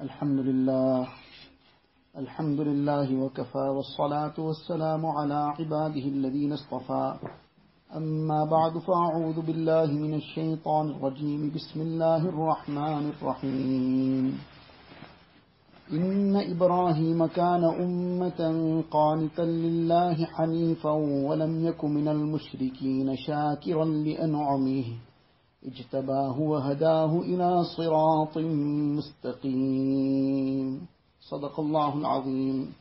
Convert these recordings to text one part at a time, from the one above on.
الحمد لله. الحمد لله وكفى والصلاة والسلام على عباده الذين اصطفى. أما بعد فأعوذ بالله من الشيطان الرجيم. بسم الله الرحمن الرحيم. إن إبراهيم كان أمة قانتا لله حنيفا ولم يك من المشركين شاكرا لأنعمه. اجتباه وهداه إلى صراط مستقيم صدق الله العظيم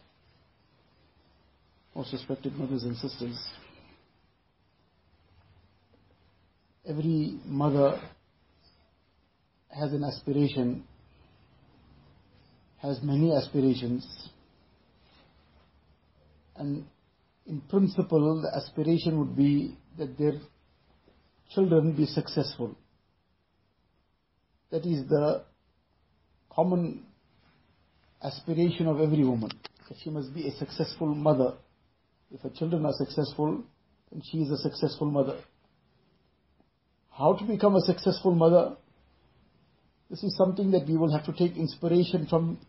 Most respected mothers and sisters, every mother has an aspiration, has many aspirations, and in principle the aspiration would be that their children be successful. That is the common aspiration of every woman. That she must be a successful mother. If her children are successful, then she is a successful mother. How to become a successful mother? This is something that we will have to take inspiration from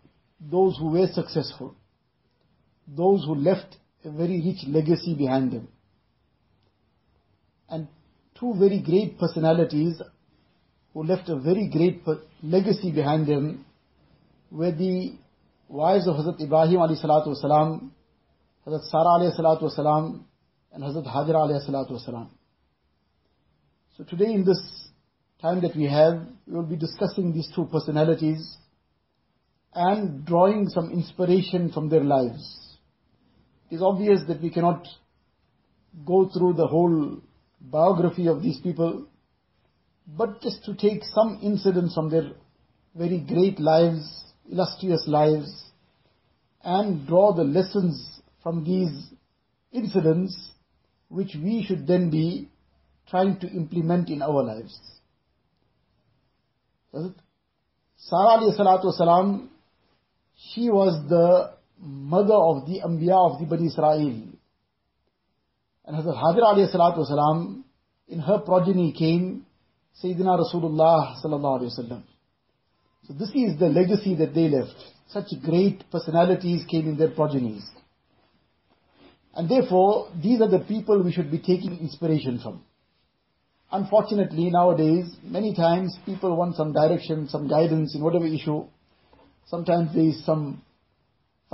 those who were successful. Those who left a very rich legacy behind them. And two very great personalities who left a very great legacy behind them were the wives of Hazrat Ibrahim alayhi salatu wasalam, Hazrat Sarah alayhi salatu wasalam, and Hazrat Hajra alayhi salatu wasalam. So today in this time that we have, we will be discussing these two personalities and drawing some inspiration from their lives. It is obvious that we cannot go through the whole biography of these people, but just to take some incidents from their very great lives, illustrious lives, and draw the lessons from these incidents which we should then be trying to implement in our lives. Sarah she was the mother of the Anbiya of the Bani Israel. And Hazrat Hajar alayhi salatu wasalam, in her progeny came Sayyidina Rasulullah sallallahu alayhi wasallam. So this is the legacy that they left. Such great personalities came in their progenies. And therefore, these are the people we should be taking inspiration from. Unfortunately, nowadays, many times people want some direction, some guidance in whatever issue. Sometimes there is some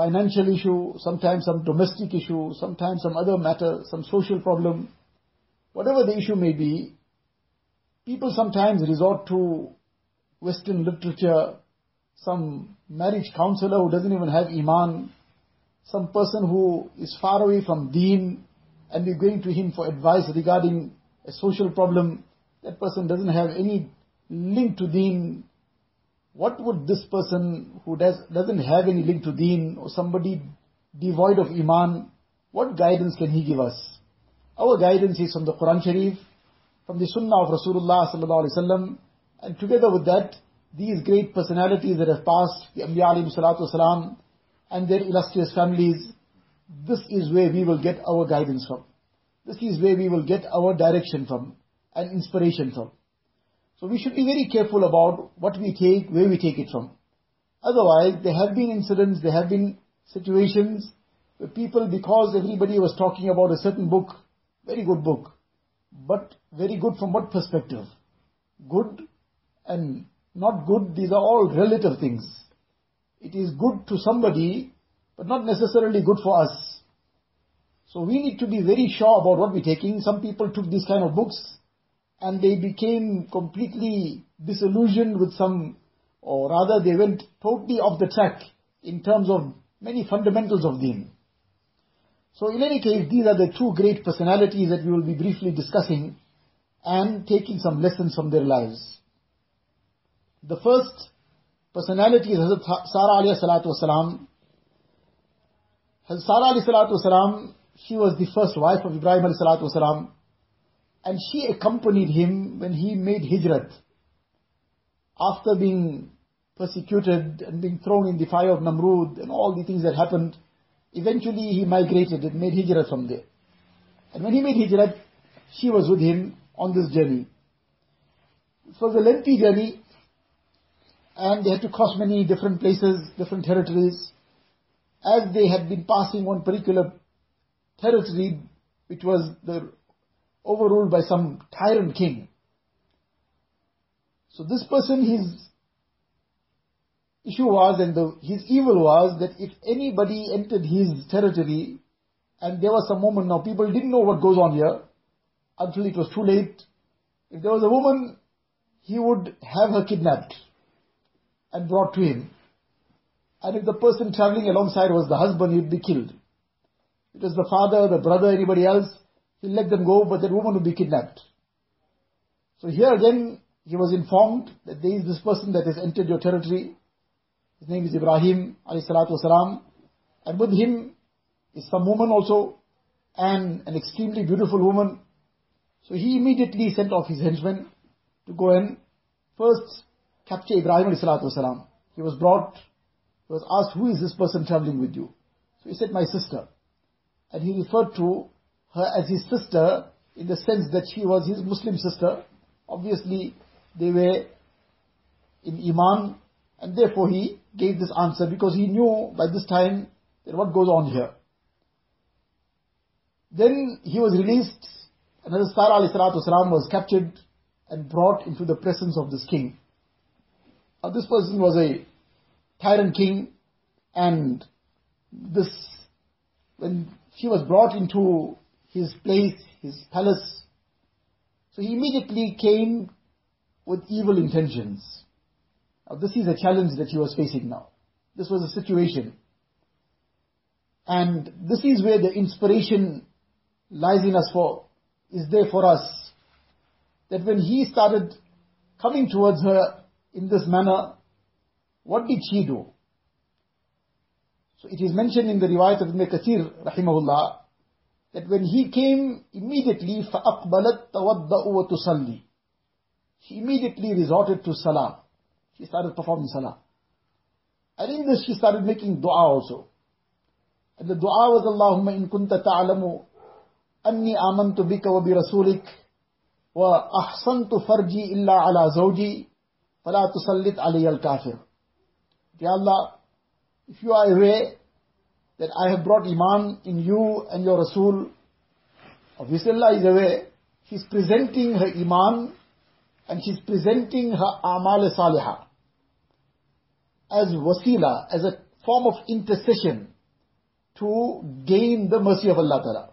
financial issue, sometimes some domestic issue, sometimes some other matter, some social problem. Whatever the issue may be, people sometimes resort to Western literature, some marriage counselor who doesn't even have Iman, some person who is far away from deen, and we're going to him for advice regarding a social problem. That person doesn't have any link to deen. What would this person who does, doesn't have any link to deen, or somebody devoid of Iman, what guidance can he give us? Our guidance is from the Quran Sharif, from the Sunnah of Rasulullah sallallahu alaihi wasallam, and together with that, these great personalities that have passed, the Anbiya salatu wasalam, and their illustrious families, this is where we will get our guidance from. This is where we will get our direction from, and inspiration from. So we should be very careful about what we take, where we take it from. Otherwise, there have been incidents, there have been situations where people, because everybody was talking about a certain book, very good book, but very good from what perspective? Good and not good, these are all relative things. It is good to somebody, but not necessarily good for us. So we need to be very sure about what we're taking. Some people took these kind of books and they became completely disillusioned with some, or rather they went totally off the track in terms of many fundamentals of deen. So in any case, these are the two great personalities that we will be briefly discussing and taking some lessons from their lives. The first personality is Hazrat Sarah alayhi salatu wasalam. Hazrat Sarah alayhi salatu wasalam, she was the first wife of Ibrahim alayhi salatu wasalam. And she accompanied him when he made hijrat. After being persecuted and being thrown in the fire of Namrud and all the things that happened, eventually he migrated and made hijrat from there. And when he made hijrat, she was with him on this journey. It was a lengthy journey, And they had to cross many different places, different territories. As they had been passing one particular territory, which was the, overruled by some tyrant king. So this person, his issue was and the, his evil was that if anybody entered his territory and there was some moment now people didn't know what goes on here until it was too late. If there was a woman, he would have her kidnapped and brought to him. And if the person traveling alongside was the husband, he'd be killed. It was the father, the brother, anybody else, he'll let them go, but that woman would be kidnapped. So here again, he was informed that there is this person that has entered your territory. His name is Ibrahim alayhi salatu wasalam. And with him is some woman also, and an extremely beautiful woman. So he immediately sent off his henchmen to go and first capture Ibrahim alayhi salatu wasalam. He was brought, he was asked, who is this person traveling with you? So he said, my sister. And he referred to her as his sister in the sense that she was his Muslim sister. Obviously, they were in Iman, and therefore he gave this answer because he knew by this time that what goes on here. Then he was released, and Hazrat Sara والسلام, was captured and brought into the presence of this king. Now this person was a tyrant king, and this, when she was brought into his place, his palace, so he immediately came with evil intentions. Now this is a challenge that he was facing now. This was a situation. And this is where the inspiration lies in us for, is there for us. That when he started coming towards her in this manner, what did she do? So it is mentioned in the riwayat of Ibn Kathir, rahimahullah, that when he came immediately, فَأَقْبَلَتْ تَوَضَّأُ وَتُصَلِّي She immediately resorted to salah. She started performing salah. And in this she started making dua also. And the dua was, Allahumma in kunta ta'alamu أني آمنت بك وبرسولك وأحسنت فرجي إلا على زوجي فلا تسلط علي الكافر Ya Allah, if you are aware that I have brought Iman in you and your Rasul, obviously Allah is aware, she's presenting her Iman and she's presenting her Amal Salihah as wasila, as a form of intercession to gain the mercy of Allah Ta'ala.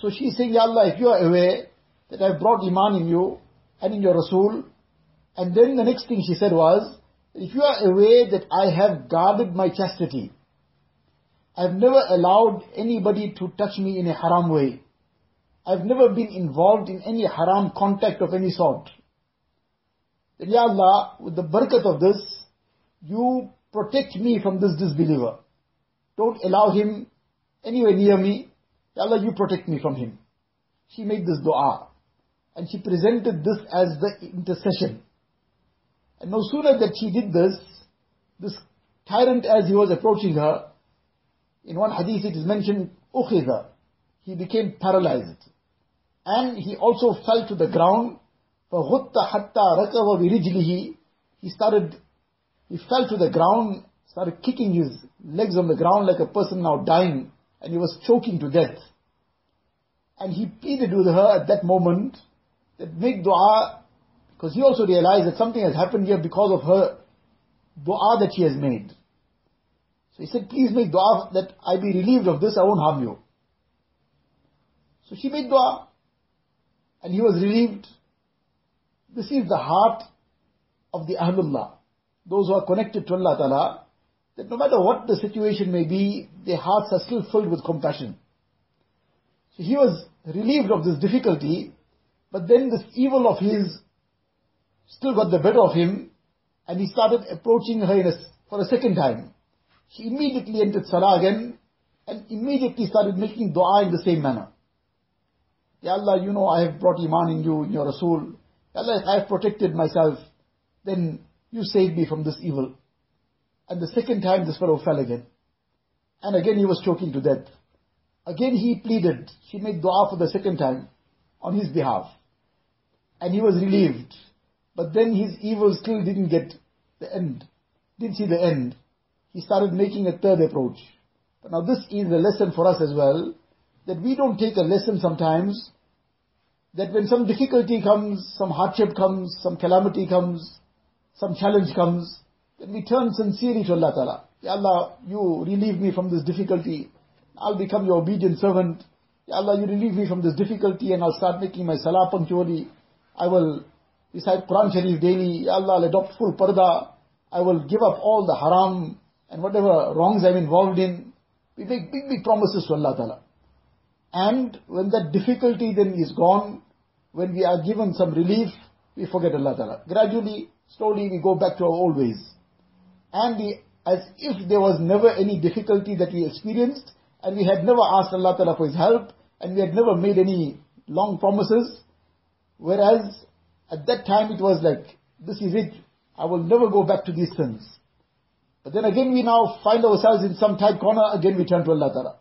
So she's saying, Ya Allah, if you are aware that I've brought Iman in you and in your Rasul, and then the next thing she said was, if you are aware that I have guarded my chastity, I've never allowed anybody to touch me in a haram way. I've never been involved in any haram contact of any sort. Then Ya Allah, with the barakat of this, you protect me from this disbeliever. Don't allow him anywhere near me. Ya Allah, you protect me from him. She made this dua. And she presented this as the intercession. And no sooner that she did this, this tyrant as he was approaching her, in one hadith it is mentioned, ukhidha. He became paralyzed. And he also fell to the ground. فَغُطَّ حَتَّى رَكَوَ بِرِجْلِهِ He started, he fell to the ground, started kicking his legs on the ground like a person now dying and he was choking to death. And he pleaded with her at that moment that make dua, because he also realized that something has happened here because of her dua that she has made. So he said, please make dua that I be relieved of this, I won't harm you. So she made dua, and he was relieved. This is the heart of the Ahlullah, those who are connected to Allah Ta'ala, that no matter what the situation may be, their hearts are still filled with compassion. So he was relieved of this difficulty, but then this evil of his still got the better of him, and he started approaching her a, for a second time. She immediately entered Salah again, and immediately started making dua in the same manner. Ya Allah, you know I have brought Iman in you, in your Rasul. Ya Allah, I have protected myself, then you save me from this evil. And the second time this fellow fell again. And again he was choking to death. Again he pleaded. She made dua for the second time on his behalf. And he was relieved. But then his evil still didn't get the end. Didn't see the end. He started making a third approach. Now this is a lesson for us as well, that we don't take a lesson sometimes, that when some difficulty comes, some hardship comes, some calamity comes, some challenge comes, then we turn sincerely to Allah Ta'ala. Ya Allah, you relieve me from this difficulty. I'll become your obedient servant. Ya Allah, you relieve me from this difficulty and I'll start making my salah punctually. I will recite Quran Sharif daily. Ya Allah, I'll adopt full parda. I will give up all the haram and whatever wrongs I'm involved in. We make big, big promises to Allah Ta'ala. And when that difficulty then is gone, when we are given some relief, we forget Allah Ta'ala. Gradually, slowly we go back to our old ways. And we, as if there was never any difficulty that we experienced, and we had never asked Allah Ta'ala for His help, and we had never made any long promises, whereas at that time it was like, this is it, I will never go back to these sins. But then again we now find ourselves in some tight corner, again we turn to Allah Ta'ala.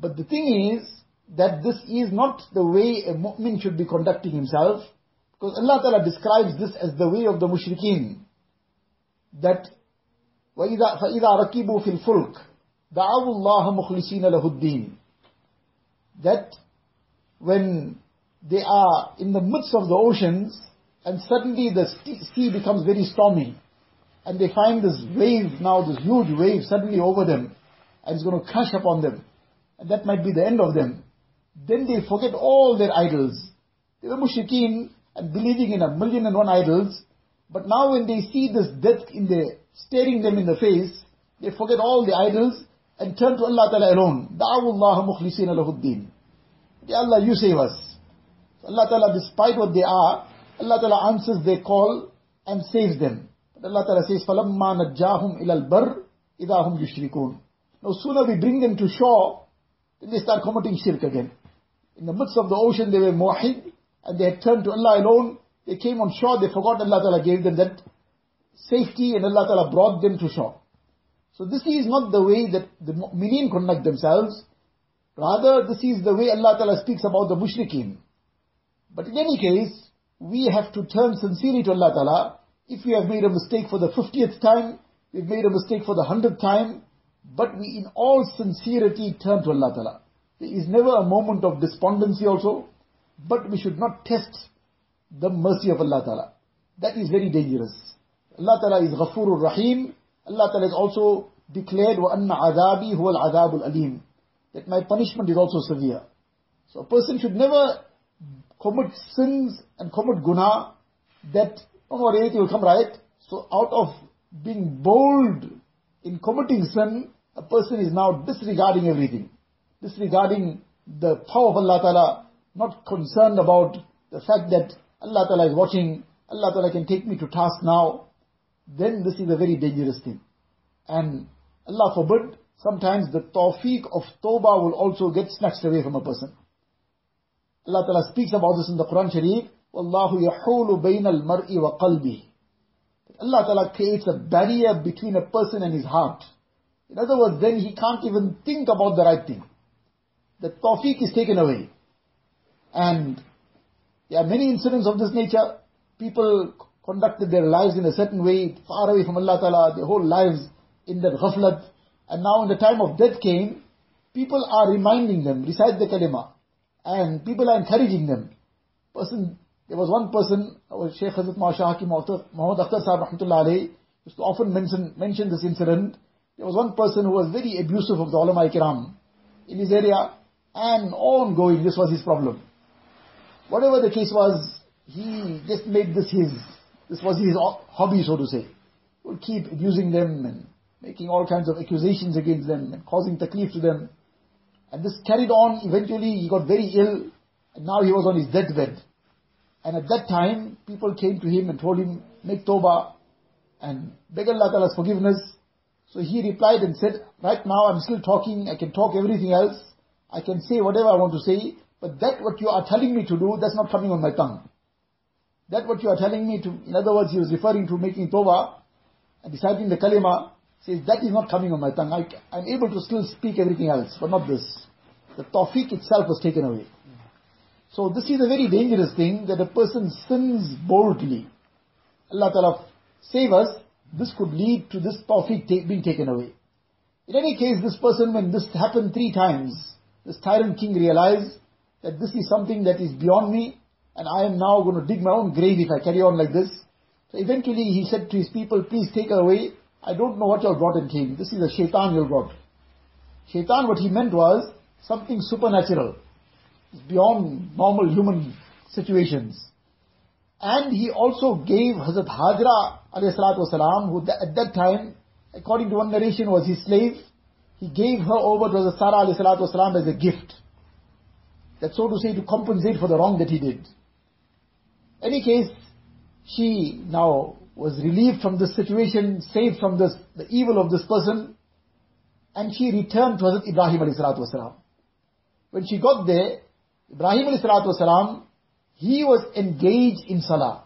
But the thing is, that this is not the way a mu'min should be conducting himself, because Allah Ta'ala describes this as the way of the mushrikeen. That وَإِذَا فَإِذَا رَكِبُوا فِي الْفُلْكِ دَعَوُوا اللَّهَ مُخْلِصِينَ لَهُ الدِّينَ That when they are in the midst of the oceans, and suddenly the sea becomes very stormy, and they find this wave now, this huge wave suddenly over them, and it's going to crash upon them, and that might be the end of them. Then they forget all their idols. They were mushrikeen and believing in a million and one idols, but now when they see this death in the, staring them in the face, they forget all the idols and turn to Allah Ta'ala alone. Da'awullah mukhlisina lahuddin. Ya Allah, you save us. Allah Ta'ala, despite what they are, Allah Ta'ala answers their call and saves them. But Allah Ta'ala says, فَلَمَّا نَجَّاهُمْ إِلَى الْبَرِّ إِذَا هُمْ يُشْرِكُونَ Now sooner we bring them to shore, then they start committing shirk again. In the midst of the ocean they were muwahid, and they had turned to Allah alone. They came on shore, they forgot Allah Ta'ala gave them that safety and Allah Ta'ala brought them to shore. So this is not the way that the mu'mineen conduct themselves. Rather, this is the way Allah Ta'ala speaks about the mushrikeen. But in any case, we have to turn sincerely to Allah Ta'ala. If we have made a mistake for the 50th time, we've made a mistake for the 100th time, but we in all sincerity turn to Allah Ta'ala. There is never a moment of despondency also, but we should not test the mercy of Allah Ta'ala. That is very dangerous. Allah Ta'ala is Ghafurur Rahim. Allah Ta'ala is also declared, وَأَنَّ عَذَابِي هُوَ الْعَذَابُ الْأَلِيمُ That my punishment is also severe. So a person should never commit sins and commit guna that, don't worry, anything will come right. So out of being bold in committing sin, a person is now disregarding everything. Disregarding the power of Allah Ta'ala, not concerned about the fact that Allah Ta'ala is watching, Allah Ta'ala can take me to task now, then this is a very dangerous thing. And Allah forbid, sometimes the tawfiq of tawbah will also get snatched away from a person. Allah Ta'ala speaks about this in the Quran Sharif, Wallahu yahulu bainal mar'i wa qalbi. Allah Ta'ala creates a barrier between a person and his heart. In other words, then he can't even think about the right thing. The tawfiq is taken away. And there are many incidents of this nature. People conducted their lives in a certain way, far away from Allah Ta'ala, their whole lives in that ghaflat. And now in the time of death came, people are reminding them, recite the kalima. And people are encouraging them. Person there was one person, our Shaykh Hazrat Mawasha Hakim Muhammad Akhtar Sahib Rahmatullah alayhi, used to often mention, mention this incident. There was one person who was very abusive of the ulama kiram in his area, and ongoing, this was his problem. Whatever the case was, he just made this his, this was his hobby, so to say. He would keep abusing them and making all kinds of accusations against them and causing taklif to them. And this carried on, eventually he got very ill, and now he was on his deathbed. And at that time, people came to him and told him, make tawbah and beg Allah Ta'ala's forgiveness. So he replied and said, right now I'm still talking, I can talk everything else, I can say whatever I want to say, but that what you are telling me to do, that's not coming on my tongue. That what you are telling me to, in other words, he was referring to making tawbah and reciting the kalima, says that is not coming on my tongue. I, I'm able to still speak everything else, but not this. The tawfiq itself was taken away. So this is a very dangerous thing that a person sins boldly. Allah Ta'ala save us, this could lead to this tawfiq being taken away. In any case, this person, when this happened three times, this tyrant king realized that this is something that is beyond me, and I am now going to dig my own grave if I carry on like this. So eventually he said to his people, please take her away. I don't know what you have brought and came. This is a shaitan you have brought. Shaitan, what he meant was something supernatural, beyond normal human situations. And he also gave Hazrat Hajra والسلام, who at that time, according to one narration, was his slave. He gave her over to Hazrat Sarah والسلام, as a gift. That so to say, to compensate for the wrong that he did. Any case, she now was relieved from this situation, saved from this, the evil of this person, and she returned to Hazrat Ibrahim والسلام. When she got there, Ibrahim salam he was engaged in salah.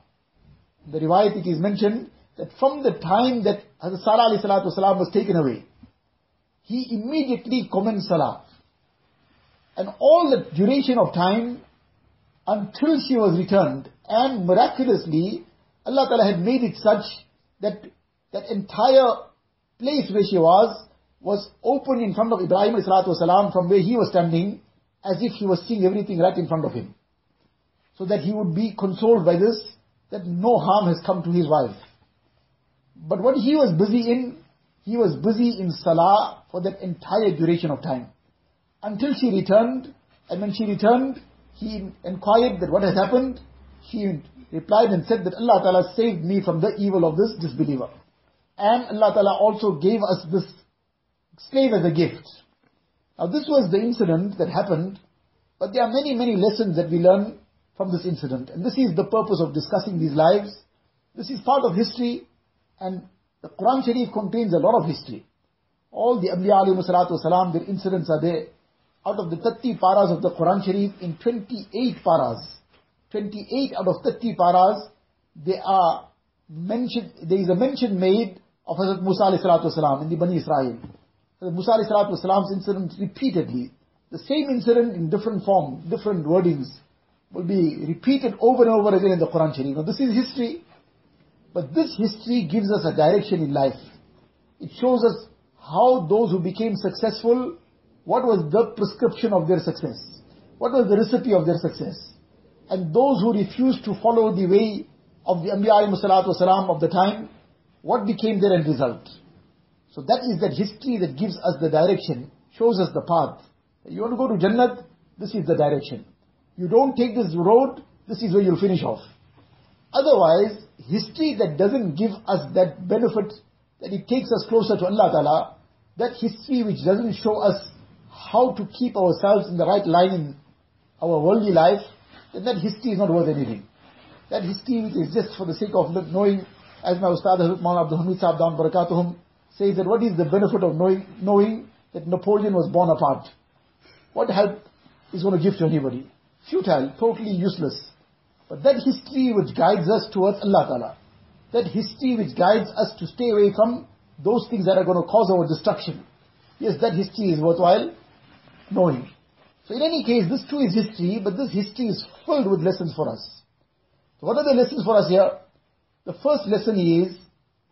In the riwayat it is mentioned that from the time that Hazrat Sarah والسلام, was taken away, he immediately commenced salah. And all the duration of time until she was returned and miraculously Allah Ta'ala had made it such that that entire place where she was was open in front of Ibrahim والسلام, from where he was standing as if he was seeing everything right in front of him. So that he would be consoled by this, that no harm has come to his wife. But what he was busy in, he was busy in salah for that entire duration of time. Until she returned, and when she returned, he inquired that what has happened. She replied and said that Allah Ta'ala saved me from the evil of this disbeliever. And Allah Ta'ala also gave us this slave as a gift. Now this was the incident that happened, but there are many, many lessons that we learn from this incident. And this is the purpose of discussing these lives. This is part of history, and the Quran Sharif contains a lot of history. All the Anbiya alayhi salatu their incidents are there. Out of the 30 paras of the Quran Sharif, in 28 paras, 28 out of 30 paras, they are mentioned, there is a mention made of Hazrat Musa alayhi in the Bani Israel. Musa salam's incident repeatedly. The same incident in different form, different wordings will be repeated over and over again in the Quran Sharif. Now this is history, but this history gives us a direction in life. It shows us how those who became successful, what was the prescription of their success? What was the recipe of their success? And those who refused to follow the way of the Anbiya of the time, what became their end result? So that is that history that gives us the direction, shows us the path. You want to go to Jannat, this is the direction. You don't take this road, this is where you'll finish off. Otherwise, history that doesn't give us that benefit, that it takes us closer to Allah Ta'ala, that history which doesn't show us how to keep ourselves in the right line in our worldly life, then that history is not worth anything. That history which is just for the sake of knowing, as my Ustad Maulana Abdul Hamid Sahib Damat Barakatuhum says that what is the benefit of knowing, knowing that Napoleon was Bonaparte? What help is going to give to anybody? futile, totally useless. But that history which guides us towards Allah Ta'ala, that history which guides us to stay away from those things that are going to cause our destruction. Yes, that history is worthwhile knowing. So in any case, this too is history, but this history is filled with lessons for us. So what are the lessons for us here? The first lesson is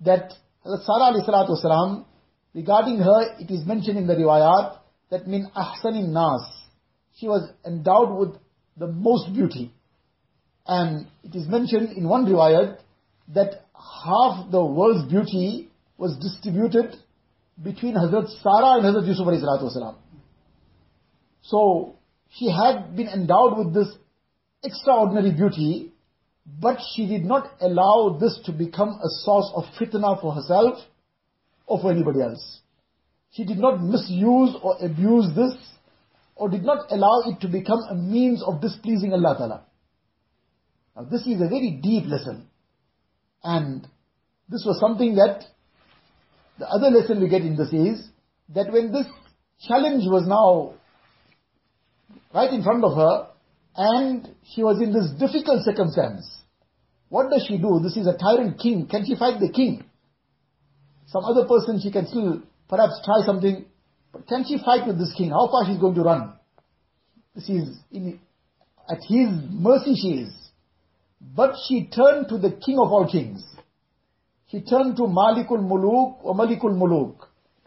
that Sarah alayhi salatu wasalam, regarding her, it is mentioned in the riwayat that min ahsanin nas. She was endowed with the most beauty. And it is mentioned in one riwayat that half the world's beauty was distributed between Hazrat Sarah and Hazrat Yusuf alayhi So, she had been endowed with this extraordinary beauty, but she did not allow this to become a source of fitna for herself or for anybody else. She did not misuse or abuse this or did not allow it to become a means of displeasing Allah Ta'ala. Now this is a very deep lesson. And this was something that, the other lesson we get in this is, that when this challenge was now right in front of her, and she was in this difficult circumstance, what does she do? This is a tyrant king. Can she fight the king? Some other person she can still perhaps try something but can she fight with this king? How far she's going to run? She is in, at his mercy she is. But she turned to the king of all kings. She turned to Malikul Muluk or Malikul Muluk,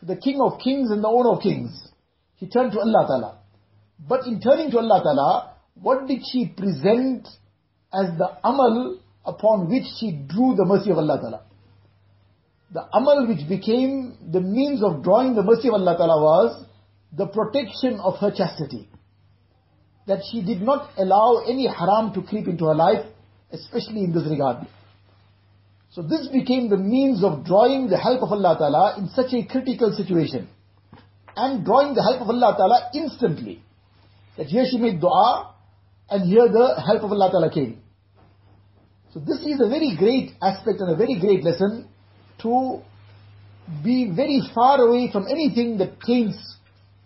to the King of Kings and the Owner of Kings. She turned to Allah Ta'ala. But in turning to Allah Ta'ala, what did she present as the amal upon which she drew the mercy of Allah Ta'ala? The amal which became the means of drawing the mercy of Allah Ta'ala was the protection of her chastity. That she did not allow any haram to creep into her life, especially in this regard. So this became the means of drawing the help of Allah Ta'ala in such a critical situation. And drawing the help of Allah Ta'ala instantly. That here she made dua, and here the help of Allah Ta'ala came. So this is a very great aspect and a very great lesson to be very far away from anything that taints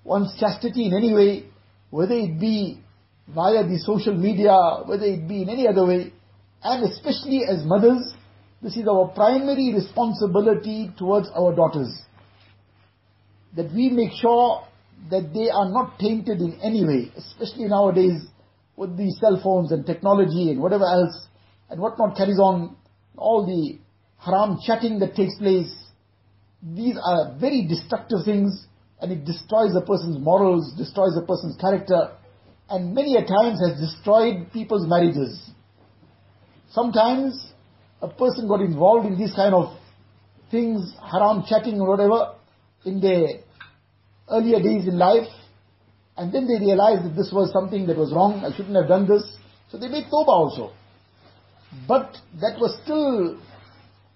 one's chastity in any way, whether it be via the social media, whether it be in any other way, and especially as mothers, this is our primary responsibility towards our daughters. That we make sure that they are not tainted in any way, especially nowadays with the cell phones and technology and whatever else and whatnot carries on, all the haram chatting that takes place. These are very destructive things and it destroys a person's morals, destroys a person's character, and many a times has destroyed people's marriages. Sometimes a person got involved in these kind of things, haram chatting or whatever, in their earlier days in life, and then they realized that this was something that was wrong, I shouldn't have done this, so they made tawbah also. But that was still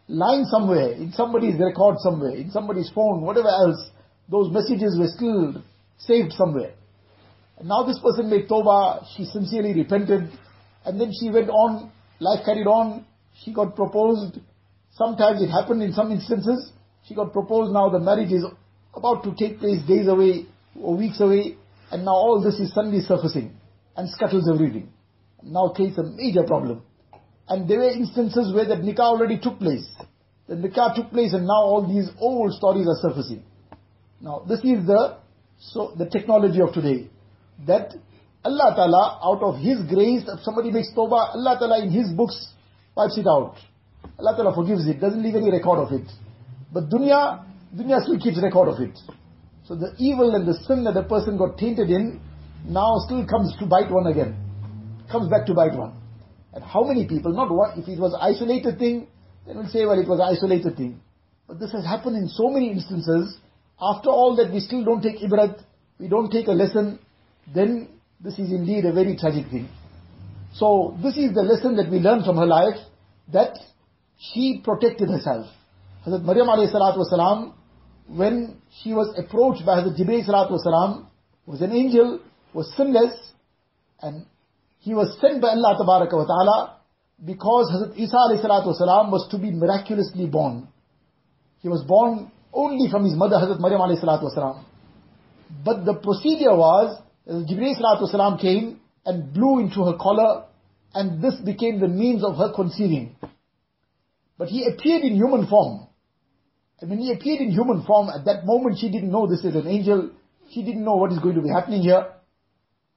lying somewhere, in somebody's record somewhere, in somebody's phone, whatever else, those messages were still saved somewhere. And now this person made tawbah, she sincerely repented, and then she went on, life carried on, she got proposed. Sometimes it happened in some instances, she got proposed, now the marriage is about to take place days away or weeks away, and now all this is suddenly surfacing, and scuttles everything. Now creates a major problem. And there were instances where that nikah already took place. The nikah took place and now all these old stories are surfacing. Now this is the, so the technology of today. That Allah Ta'ala, out of His grace, if somebody makes tawbah, Allah Ta'ala in His books wipes it out. Allah Ta'ala forgives it, doesn't leave any record of it. But dunya, dunya still keeps record of it. So the evil and the sin that the person got tainted in, now still comes to bite one again. Comes back to bite one. And how many people, not one, if it was isolated thing, then we'll say, well, it was an isolated thing. But this has happened in so many instances. After all that we still don't take ibrat, we don't take a lesson, then this is indeed a very tragic thing. So this is the lesson that we learn from her life, that she protected herself. Hazrat Maryam alayhi salatu wasalam, when she was approached by Hazrat Jibreel salatu was an angel, was sinless, and he was sent by Allah wa ta'ala because Hazrat Isa salatu was to be miraculously born. He was born only from his mother Hazrat Maryam salatu. But the procedure was, Jibreel salatu came and blew into her collar and this became the means of her conceiving. But he appeared in human form. And when he appeared in human form, at that moment she didn't know this is an angel. She didn't know what is going to be happening here.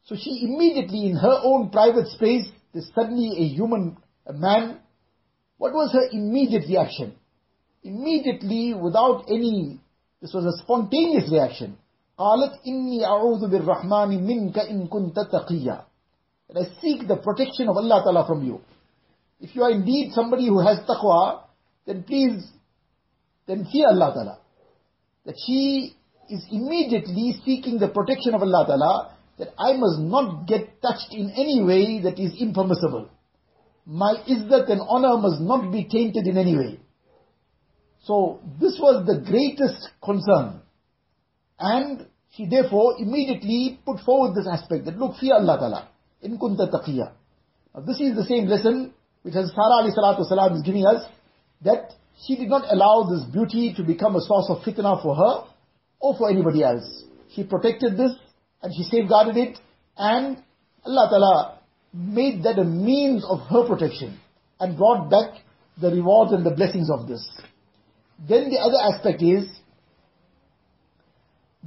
So she immediately, in her own private space, there's suddenly a human, a man. What was her immediate reaction? Immediately, without any, this was a spontaneous reaction. قالت إني أعوذ بالرحمن منك إن كنت تقيا. And I seek the protection of Allah Ta'ala from you. If you are indeed somebody who has taqwa, then please, then fear Allah Ta'ala. That she is immediately seeking the protection of Allah Ta'ala that I must not get touched in any way that is impermissible. My izzat and honor must not be tainted in any way. So this was the greatest concern. And she therefore immediately put forward this aspect that look, fear Allah Ta'ala. In kunta taqiyya. Now this is the same lesson which has Sarah alayhi salatu salam is giving us that she did not allow this beauty to become a source of fitna for her or for anybody else. She protected this and she safeguarded it and Allah Ta'ala made that a means of her protection and brought back the rewards and the blessings of this. Then the other aspect is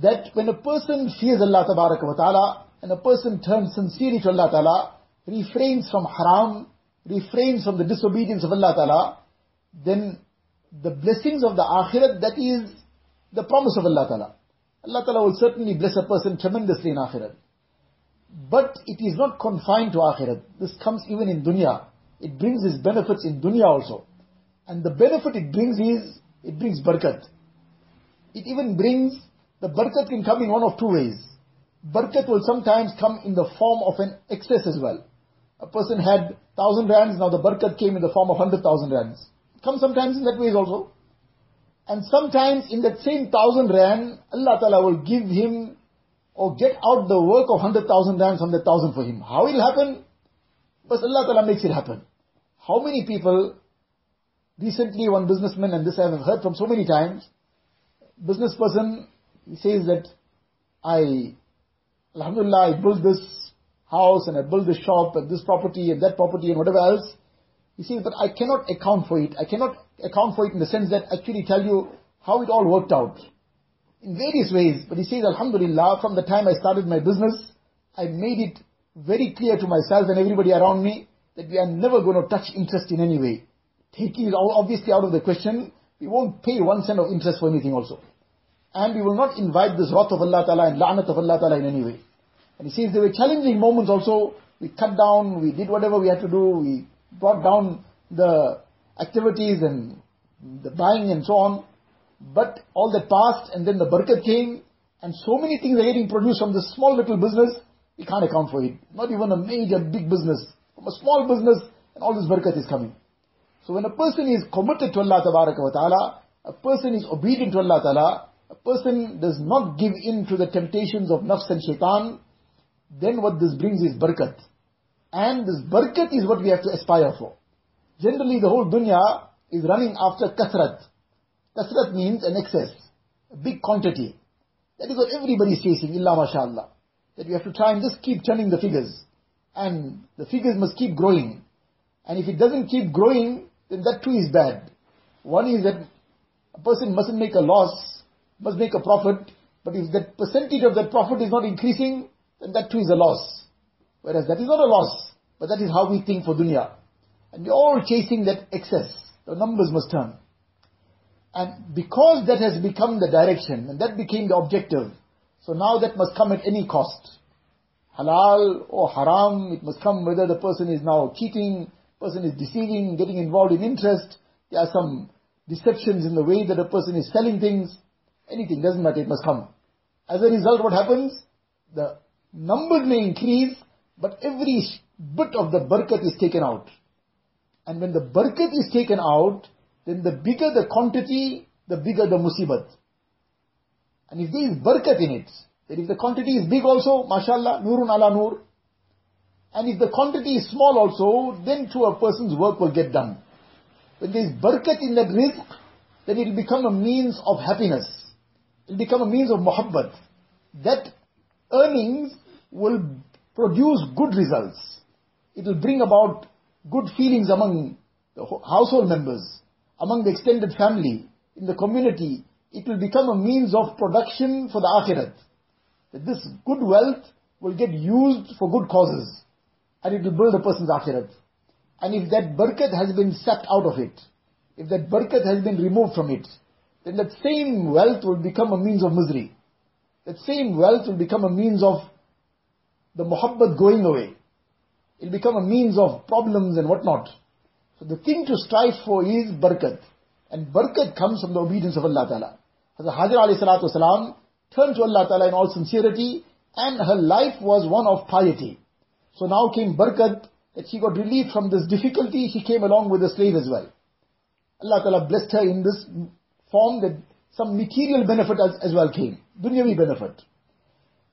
that when a person fears Allah Ta'ala and a person turns sincerely to Allah Ta'ala, refrains from haram, refrains from the disobedience of Allah Ta'ala, then the blessings of the akhirat, that is the promise of Allah Ta'ala. Allah Ta'ala will certainly bless a person tremendously in akhirat. But it is not confined to akhirat. This comes even in dunya. It brings its benefits in dunya also. And the benefit it brings is, it brings barakat. It even brings, the barakat can come in one of two ways. Barakat will sometimes come in the form of an excess as well. A person had thousand rands, now the barakat came in the form of hundred thousand rands. It comes sometimes in that ways also. And sometimes in that same thousand rand, Allah Ta'ala will give him or get out the work of hundred thousand rands from that thousand for him. How it will happen? Because Allah Ta'ala makes it happen. How many people, recently one businessman, and this I have heard from so many times, business person, he says that I, Alhamdulillah, I built this house and I built this shop and this property and that property and whatever else. He says, but I cannot account for it. I cannot account for it in the sense that actually tell you how it all worked out. In various ways. But he says, Alhamdulillah, from the time I started my business, I made it very clear to myself and everybody around me that we are never going to touch interest in any way. Taking it obviously out of the question, we won't pay one cent of interest for anything also. And we will not invite this wrath of Allah Ta'ala and la'nat of Allah Ta'ala in any way. And he says there were challenging moments also. We cut down, we did whatever we had to do, we brought down the activities and the buying and so on. But all that passed and then the barakat came and so many things are getting produced from this small little business, we can't account for it. Not even a major big business. From a small business and all this barakat is coming. So when a person is committed to Allah ta'ala, a person is obedient to Allah ta'ala, a person does not give in to the temptations of nafs and shaitan, then what this brings is barakat. And this barakat is what we have to aspire for. Generally the whole dunya is running after kasrat. Kasrat means an excess, a big quantity. That is what everybody is chasing, illa mashallah. That we have to try and just keep turning the figures. And the figures must keep growing. And if it doesn't keep growing, then that too is bad. One is that a person mustn't make a loss, must make a profit, but if that percentage of that profit is not increasing, then that too is a loss. Whereas that is not a loss, but that is how we think for dunya. And we're all chasing that excess. The numbers must turn. And because that has become the direction, and that became the objective, so now that must come at any cost. Halal or haram, it must come whether the person is now cheating, person is deceiving, getting involved in interest, there are some deceptions in the way that a person is selling things, anything, doesn't matter, it must come. As a result, what happens? The numbers may increase, but every bit of the barakat is taken out. And when the barakat is taken out, then the bigger the quantity, the bigger the musibat. And if there is barakat in it, then if the quantity is big also, mashallah, nurun ala nur. And if the quantity is small also, then to a person's work will get done. When there is barakat in that rizq, then it will become a means of happiness. It will become a means of muhabbat. That earnings will produce good results. It will bring about good feelings among the household members, among the extended family, in the community. It will become a means of production for the akhirat. That this good wealth will get used for good causes. And it will build a person's akhirat. And if that barakat has been sapped out of it, if that barakat has been removed from it, then that same wealth will become a means of misery. That same wealth will become a means of the muhabbat going away. It'll become a means of problems and whatnot. So the thing to strive for is barakat. And barakat comes from the obedience of Allah Ta'ala. Hazrat Hajar alayhi salatu wasalam turned to Allah Ta'ala in all sincerity and her life was one of piety. So now came barakat that she got relief from this difficulty. She came along with a slave as well. Allah Ta'ala blessed her in this form that some material benefit as, as well came. Dunyavi benefit.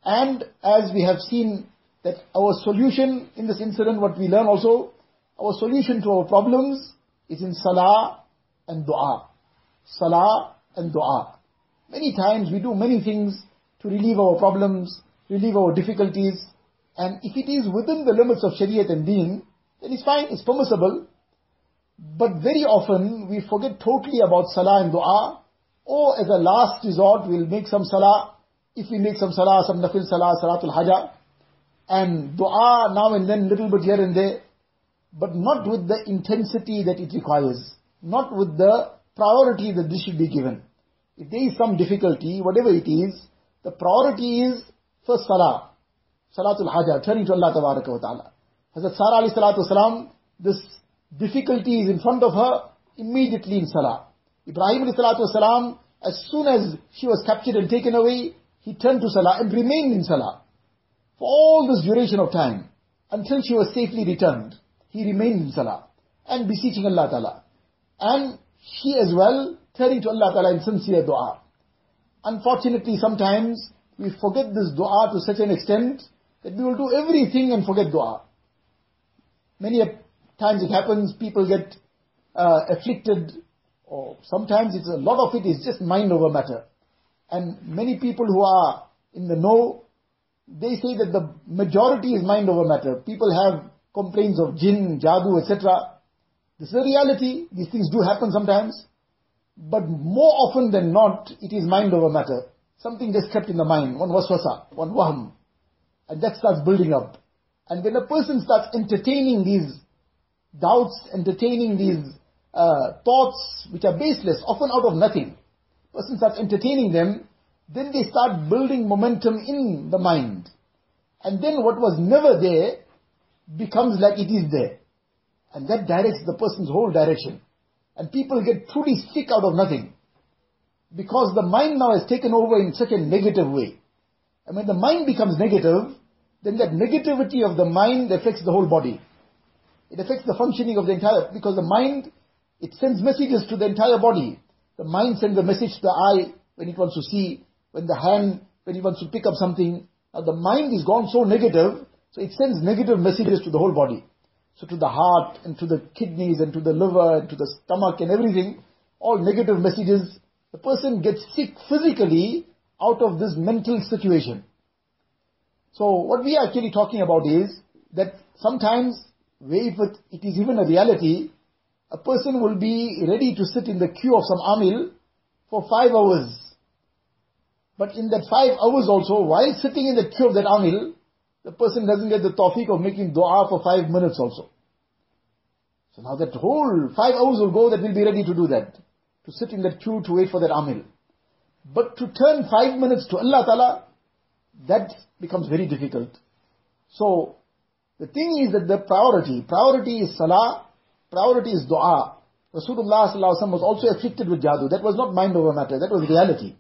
And as we have seen that our solution in this incident, what we learn also, our solution to our problems is in salah and dua. Salah and dua. Many times we do many things to relieve our problems, relieve our difficulties, and if it is within the limits of Shariat and Deen, then it's fine, it's permissible. But very often we forget totally about salah and dua, or as a last resort we'll make some salah, if we make some salah, some nafil salah, salatul hajah, and dua now and then, little bit here and there, but not with the intensity that it requires, not with the priority that this should be given. If there is some difficulty, whatever it is, the priority is first salah. Salatul Haja, turning to Allah Tabaraka wa Ta'ala. Hazrat Sarah alayhi salatu wasalam, this difficulty is in front of her, immediately in salah. Ibrahim alayhi salatu wasalam, as soon as she was captured and taken away, he turned to salah and remained in salah. For all this duration of time, until she was safely returned, he remained in salah and beseeching Allah Ta'ala. And she as well turning to Allah Ta'ala in sincere dua. Unfortunately, sometimes we forget this dua to such an extent that we will do everything and forget dua. Many times it happens, people get uh, afflicted, or sometimes it's a lot of it is just mind over matter. And many people who are in the know, they say that the majority is mind over matter. People have complaints of jinn, jadoo, etc. This is a reality. These things do happen sometimes. But more often than not, it is mind over matter. Something just kept in the mind, one waswasa, one waham. And that starts building up. And when a person starts entertaining these doubts, entertaining these uh, thoughts which are baseless, often out of nothing, person starts entertaining them, then they start building momentum in the mind. And then what was never there becomes like it is there. And that directs the person's whole direction. And people get truly sick out of nothing. Because the mind now has taken over in such a negative way. And when the mind becomes negative, then that negativity of the mind affects the whole body. It affects the functioning of the entire, because the mind, it sends messages to the entire body. The mind sends a message to the eye when it wants to see, when the hand, when he wants to pick up something. Now the mind is gone so negative, so it sends negative messages to the whole body. So to the heart and to the kidneys and to the liver and to the stomach and everything, all negative messages, the person gets sick physically out of this mental situation. So what we are actually talking about is that sometimes, if it is even a reality, a person will be ready to sit in the queue of some amil for five hours. But in that five hours also, while sitting in the queue of that amil, the person doesn't get the tawfiq of making dua for five minutes also. So now that whole five hours will go that we'll be ready to do that. To sit in that queue to wait for that amil. But to turn five minutes to Allah Ta'ala, that becomes very difficult. So, the thing is that the priority, priority is salah, priority is dua. Rasulullah was also afflicted with jadoo. That was not mind over matter, that was reality.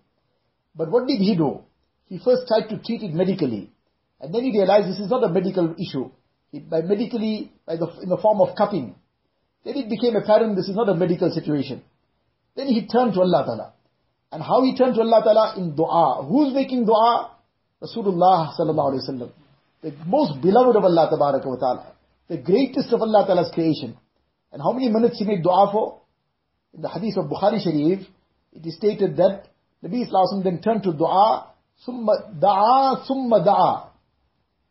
But what did he do? He first tried to treat it medically. And then he realized this is not a medical issue. By medically, by the, in the form of cupping. Then it became apparent this is not a medical situation. Then he turned to Allah Ta'ala. And how he turned to Allah Ta'ala? In dua. Who's making dua? Rasulullah Sallallahu Alaihi Wasallam. The most beloved of Allah Ta'ala. The greatest of Allah Ta'ala's creation. And how many minutes he made dua for? In the hadith of Bukhari Sharif, it is stated that Nabi Islam then turned to dua, summa da'a, summa da'a.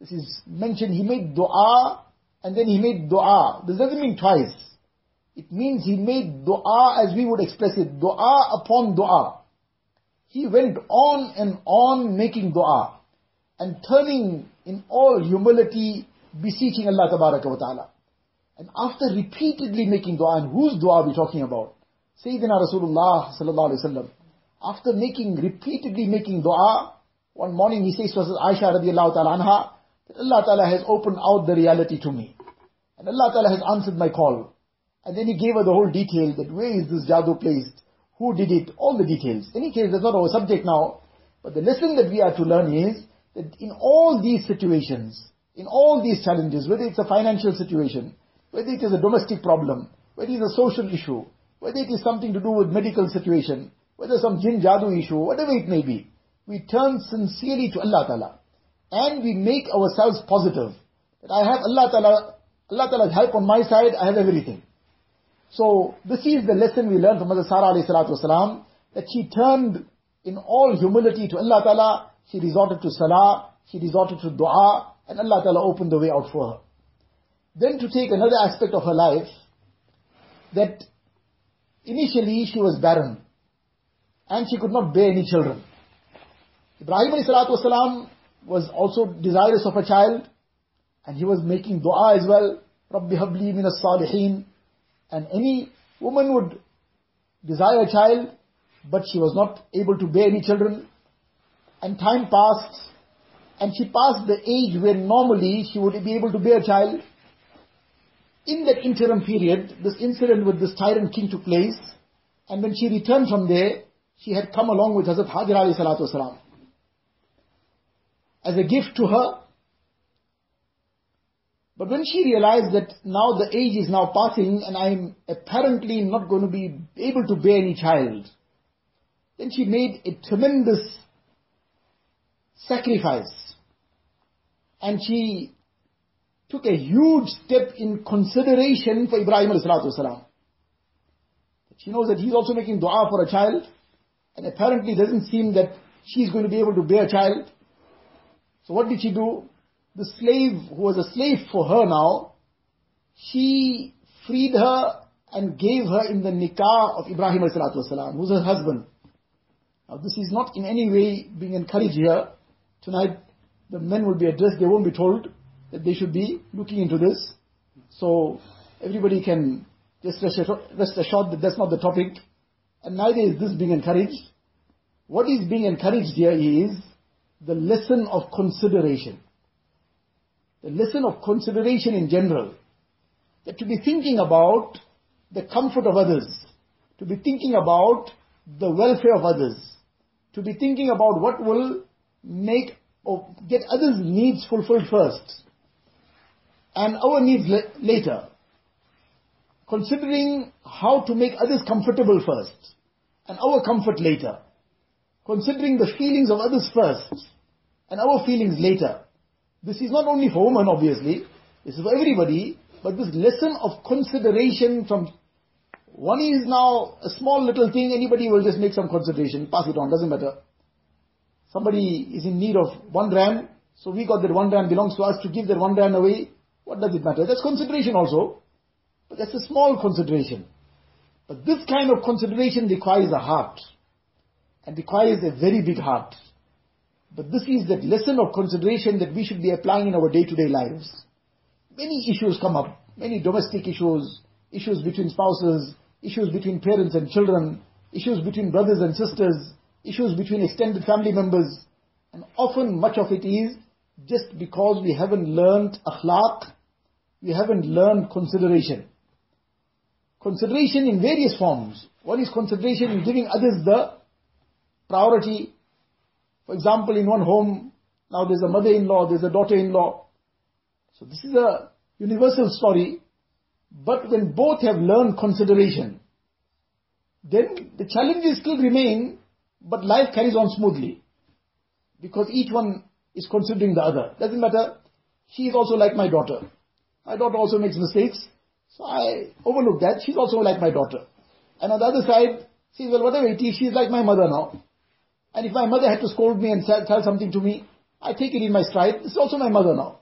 This is mentioned, he made dua, and then he made dua. This doesn't mean twice. It means he made dua as we would express it, dua upon dua. He went on and on making dua and turning in all humility, beseeching Allah ta'ala. And after repeatedly making dua, and whose dua are we talking about? Sayyidina Rasulullah sallallahu alayhi wasallam. After making, repeatedly making dua, one morning he says to Aisha radiallahu ta'ala anha, that Allah ta'ala has opened out the reality to me. And Allah ta'ala has answered my call. And then he gave her the whole detail that where is this jadoo placed, who did it, all the details. Any case, that's not our subject now. But the lesson that we are to learn is that in all these situations, in all these challenges, whether it's a financial situation, whether it is a domestic problem, whether it is a social issue, whether it is something to do with medical situation, whether some jinn jadoo issue, whatever it may be, we turn sincerely to Allah Ta'ala. And we make ourselves positive. That I have Allah Ta'ala, Allah Ta'ala's help on my side, I have everything. So, this is the lesson we learn from Mother Sarah alayhi salatu wasalam, that she turned in all humility to Allah Ta'ala, she resorted to salah, she resorted to dua, and Allah Ta'ala opened the way out for her. Then to take another aspect of her life, that initially she was barren and she could not bear any children. Ibrahim والسلام, was also desirous of a child and he was making dua as well. Rabbi habli min as-salihin. And any woman would desire a child, but she was not able to bear any children. And time passed, and she passed the age where normally she would be able to bear a child. In that interim period, this incident with this tyrant king took place, and when she returned from there, she had come along with Hazrat Hajar alayhi salatu wasalam. As a gift to her, but when she realized that now the age is now passing and I'm apparently not going to be able to bear any child, then she made a tremendous sacrifice. And she took a huge step in consideration for Ibrahim as-salatu She knows that he's also making dua for a child, and apparently it doesn't seem that she's going to be able to bear a child. So what did she do? the slave who was a slave for her now, she freed her and gave her in the nikah of Ibrahim والسلام, who's her husband. Now this is not in any way being encouraged here. Tonight the men will be addressed, they won't be told that they should be looking into this. So everybody can just rest assured that that's not the topic. And neither is this being encouraged. What is being encouraged here is the lesson of consideration the lesson of consideration in general. That to be thinking about the comfort of others, to be thinking about the welfare of others, to be thinking about what will make or get others' needs fulfilled first, and our needs later. Considering how to make others comfortable first, and our comfort later. Considering the feelings of others first, and our feelings later. This is not only for women, obviously. This is for everybody. But this lesson of consideration from one is now a small little thing, anybody will just make some consideration, pass it on, doesn't matter. Somebody is in need of one rand, so we got that one rand belongs to us to give that one rand away. What does it matter? That's consideration also. But that's a small consideration. But this kind of consideration requires a heart. And requires a very big heart. But this is that lesson of consideration that we should be applying in our day-to-day lives. Many issues come up, many domestic issues, issues between spouses, issues between parents and children, issues between brothers and sisters, issues between extended family members. And often much of it is just because we haven't learned akhlaq, we haven't learned consideration. Consideration in various forms. One is consideration in giving others the priority, for example, in one home, now there's a mother-in-law, there's a daughter-in-law. So this is a universal story. But when both have learned consideration, then the challenges still remain, but life carries on smoothly. Because each one is considering the other. Doesn't matter. She is also like my daughter. My daughter also makes mistakes. So I overlook that. She's also like my daughter. And on the other side, she's, well, whatever it is, she's like my mother now. And if my mother had to scold me and tell, something to me, I take it in my stride. This is also my mother now.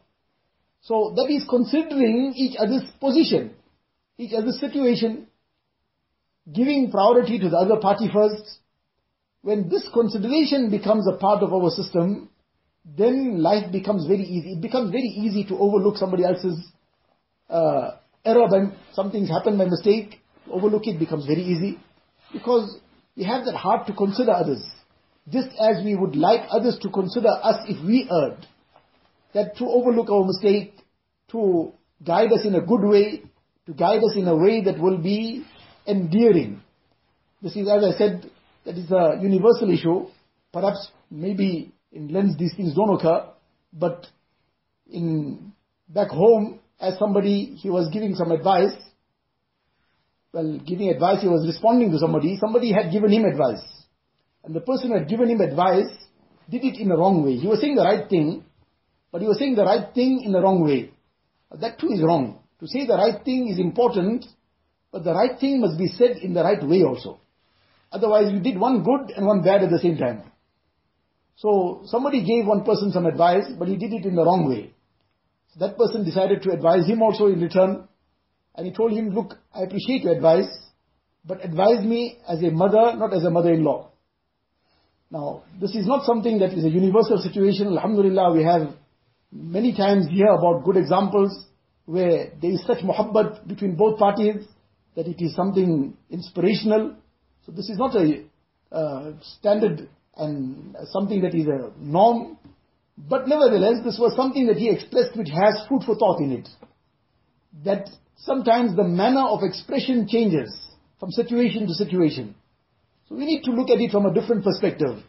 So that is considering each other's position, each other's situation, giving priority to the other party first. When this consideration becomes a part of our system, then life becomes very easy. It becomes very easy to overlook somebody else's uh, error when something's happened by mistake. Overlook it becomes very easy because we have that heart to consider others just as we would like others to consider us if we erred, that to overlook our mistake, to guide us in a good way, to guide us in a way that will be endearing. This is, as I said, that is a universal issue. Perhaps, maybe in Lens these things don't occur, but in back home, as somebody, he was giving some advice, well, giving advice, he was responding to somebody, somebody had given him advice. And the person who had given him advice did it in the wrong way. He was saying the right thing, but he was saying the right thing in the wrong way. That too is wrong. To say the right thing is important, but the right thing must be said in the right way also. Otherwise you did one good and one bad at the same time. So somebody gave one person some advice, but he did it in the wrong way. So that person decided to advise him also in return. And he told him, look, I appreciate your advice, but advise me as a mother, not as a mother-in-law. Now, this is not something that is a universal situation. Alhamdulillah, we have many times here about good examples where there is such muhabbat between both parties that it is something inspirational. So this is not a uh, standard and something that is a norm, but nevertheless, this was something that he expressed which has food for thought in it. That sometimes the manner of expression changes from situation to situation. So we need to look at it from a different perspective.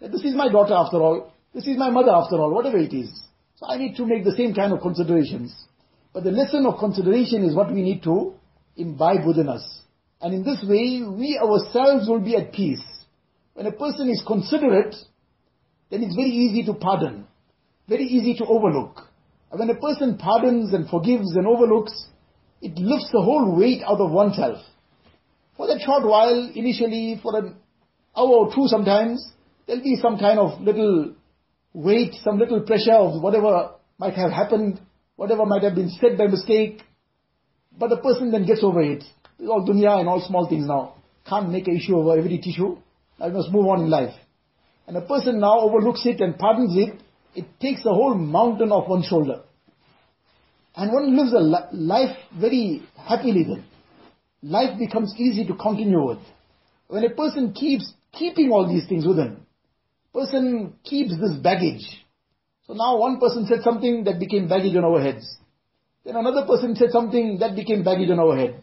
That this is my daughter after all, this is my mother after all, whatever it is. So I need to make the same kind of considerations. But the lesson of consideration is what we need to imbibe within us. And in this way, we ourselves will be at peace. When a person is considerate, then it's very easy to pardon, very easy to overlook. And when a person pardons and forgives and overlooks, it lifts the whole weight out of oneself. For that short while, initially, for an hour or two sometimes, there'll be some kind of little weight, some little pressure of whatever might have happened, whatever might have been said by mistake. But the person then gets over it. It's all dunya and all small things now. Can't make an issue over every tissue. I must move on in life. And a person now overlooks it and pardons it, it takes the whole mountain off one's shoulder. And one lives a life very happily then. Life becomes easy to continue with. When a person keeps keeping all these things with within, person keeps this baggage. So now one person said something that became baggage on our heads. Then another person said something that became baggage on our head.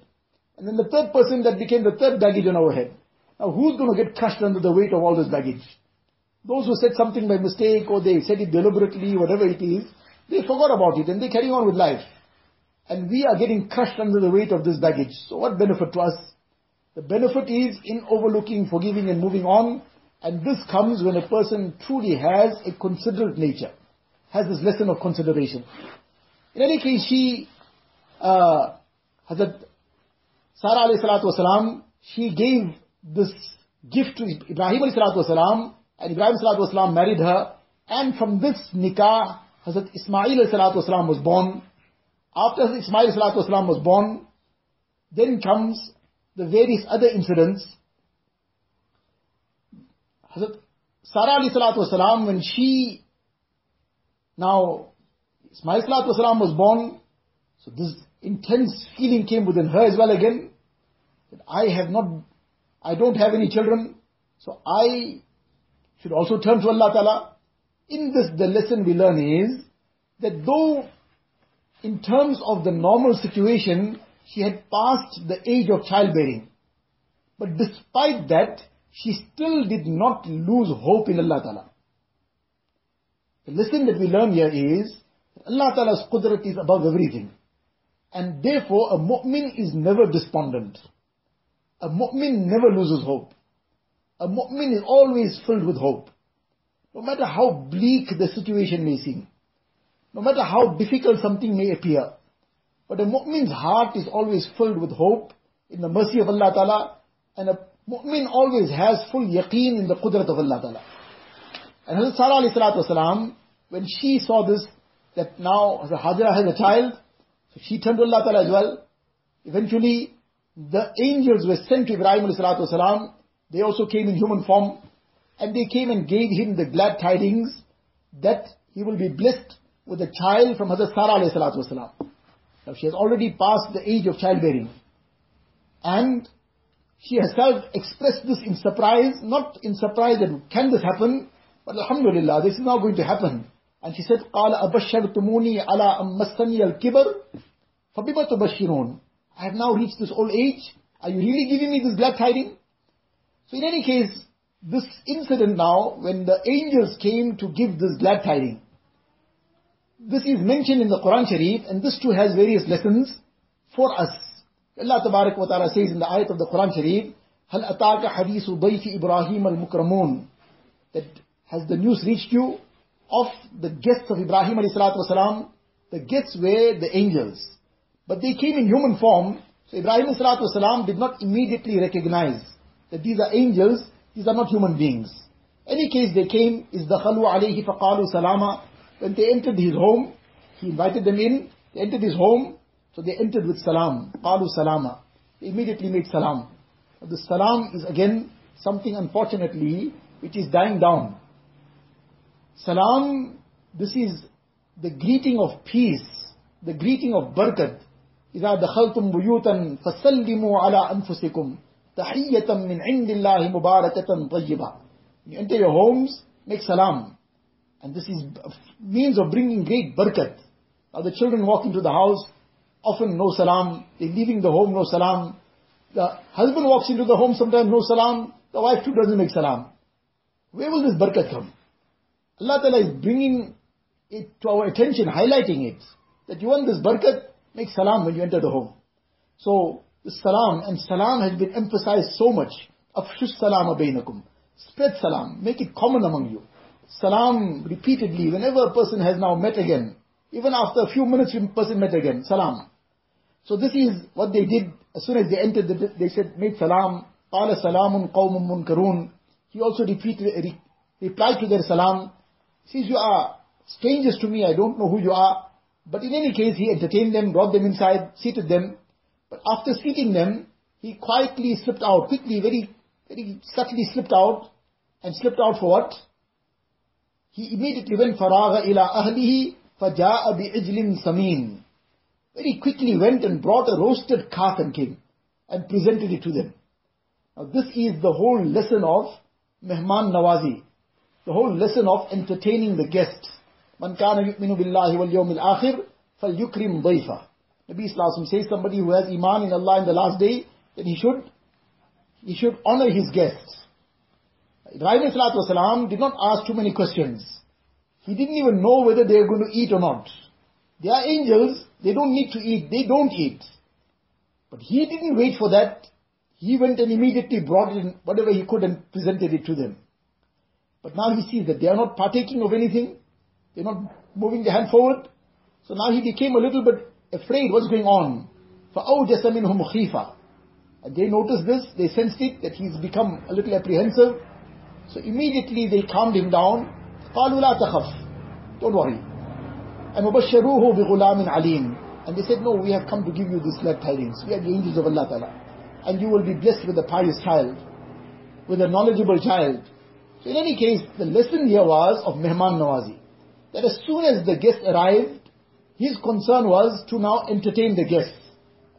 And then the third person that became the third baggage on our head. Now who's going to get crushed under the weight of all this baggage? Those who said something by mistake or they said it deliberately, whatever it is, they forgot about it and they carry on with life. And we are getting crushed under the weight of this baggage. So what benefit to us? The benefit is in overlooking, forgiving and moving on. And this comes when a person truly has a considerate nature, has this lesson of consideration. In any case, she, uh, Hazrat Sarah alayhi she gave this gift to Ibrahim alayhi salatu and Ibrahim wasalam married her, and from this nikah, Hazrat Ismail wasalam was born. After Ismail wasalam was born, then comes the various other incidents. Hazrat Sarah wasalam, when she, now, Ismail wasalam was born, so this intense feeling came within her as well again, that I have not, I don't have any children, so I should also turn to Allah Ta'ala. In this, the lesson we learn is that though in terms of the normal situation, she had passed the age of childbearing. But despite that, she still did not lose hope in Allah Ta'ala. The lesson that we learn here is that Allah Ta'ala's qudrat is above everything. And therefore, a mu'min is never despondent. A mu'min never loses hope. A mu'min is always filled with hope. No matter how bleak the situation may seem. No matter how difficult something may appear. But a mu'min's heart is always filled with hope in the mercy of Allah Ta'ala. And a mu'min always has full yaqeen in the qudrat of Allah Ta'ala. And Hazrat Sarah alayhi salatu wasalam, when she saw this, that now Hajra has a child, so she turned to Allah Ta'ala as well. Eventually, the angels were sent to Ibrahim alayhi salatu wasalam. They also came in human form. And they came and gave him the glad tidings that he will be blessed with a child from Hazrat Sarah alayhi salatu wasalam. Now she has already passed the age of childbearing. And she herself expressed this in surprise, not in surprise that can this happen, but Alhamdulillah, this is now going to happen. And she said, قَالَ أَبَشَّرْتُمُونِي عَلَىٰ أَمَّسَّنِيَ الْكِبَرِ فَبِمَ تُبَشِّرُونَ I have now reached this old age. Are you really giving me this glad tidings? So in any case, this incident now, when the angels came to give this glad tidings, this is mentioned in the Quran Sharif, and this too has various lessons for us. Allah Tabarak wa Ta'ala says in the ayat of the Quran Sharif, هل أتاك حديث ضيف إبراهيم المكرمون that has the news reached you of the guests of Ibrahim alayhi salatu wasalam the guests were the angels but they came in human form so Ibrahim alayhi salatu wasalam did not immediately recognize that these are angels these are not human beings any case they came is dakhalu alayhi faqalu salama when they entered his home he invited them in they entered his home so they entered with salam qalu salama they immediately made salam the salam is again something unfortunately which is dying down. Salam, this is the greeting of peace, the greeting of barakat. إذا دخلتم بيوتا فسلموا على أنفسكم تَحِيَّةً مِّنْ عِنْدِ اللَّهِ مُبَارَكَةً طَيِّبًا You enter your homes, make salam. And this is means of bringing great barakat. Now the children walk into the house, often no salam. They're leaving the home, no salam. The husband walks into the home, sometimes no salam. The wife too doesn't make salam. Where will this barakat come? Allah Ta'ala is bringing it to our attention, highlighting it. That you want this barakat, make salam when you enter the home. So, the salam, and salam has been emphasized so much. Afshu salama abaynakum. Spread salam, make it common among you. Salam repeatedly, whenever a person has now met again, even after a few minutes, a person met again, salam. So this is what they did as soon as they entered, the, they said, made salam, qala salamun qawmun munkarun. He also repeated, re, replied to their salam, since you are strangers to me, I don't know who you are. But in any case, he entertained them, brought them inside, seated them, but after seating them, he quietly slipped out, quickly, very, very subtly slipped out, and slipped out for what? He immediately went faraga ila ahlihi faja'a bi'ijlin samin. Very quickly went and brought a roasted calf and came and presented it to them. Now this is the whole lesson of mehman nawazi, the whole lesson of entertaining the guests. Man kana yu'minu billahi wal yawmil akhir falyukrim dayfa. Nabi Salaam says somebody who has Iman in Allah in the last day, then he should, he should honor his guests. Ibrahim Salam did not ask too many questions. He didn't even know whether they are going to eat or not. They are angels, they don't need to eat, they don't eat. But he didn't wait for that. He went and immediately brought in whatever he could and presented it to them. But now he sees that they are not partaking of anything. They're not moving their hand forward. So now he became a little bit afraid what's going on. فَأَوْجَسَ مِنْهُمْ خِيفًا And they noticed this, they sensed it, that he's become a little apprehensive. So immediately they calmed him down. قالوا لا تخف. Don't worry. And وبشروه بغلام عليم. And they said, no, we have come to give you this glad tidings. We are the angels of Allah Ta'ala. And you will be blessed with a pious child, with a knowledgeable child. So in any case, the lesson here was of Mehman Nawazi. That as soon as the guest arrived, his concern was to now entertain the guests.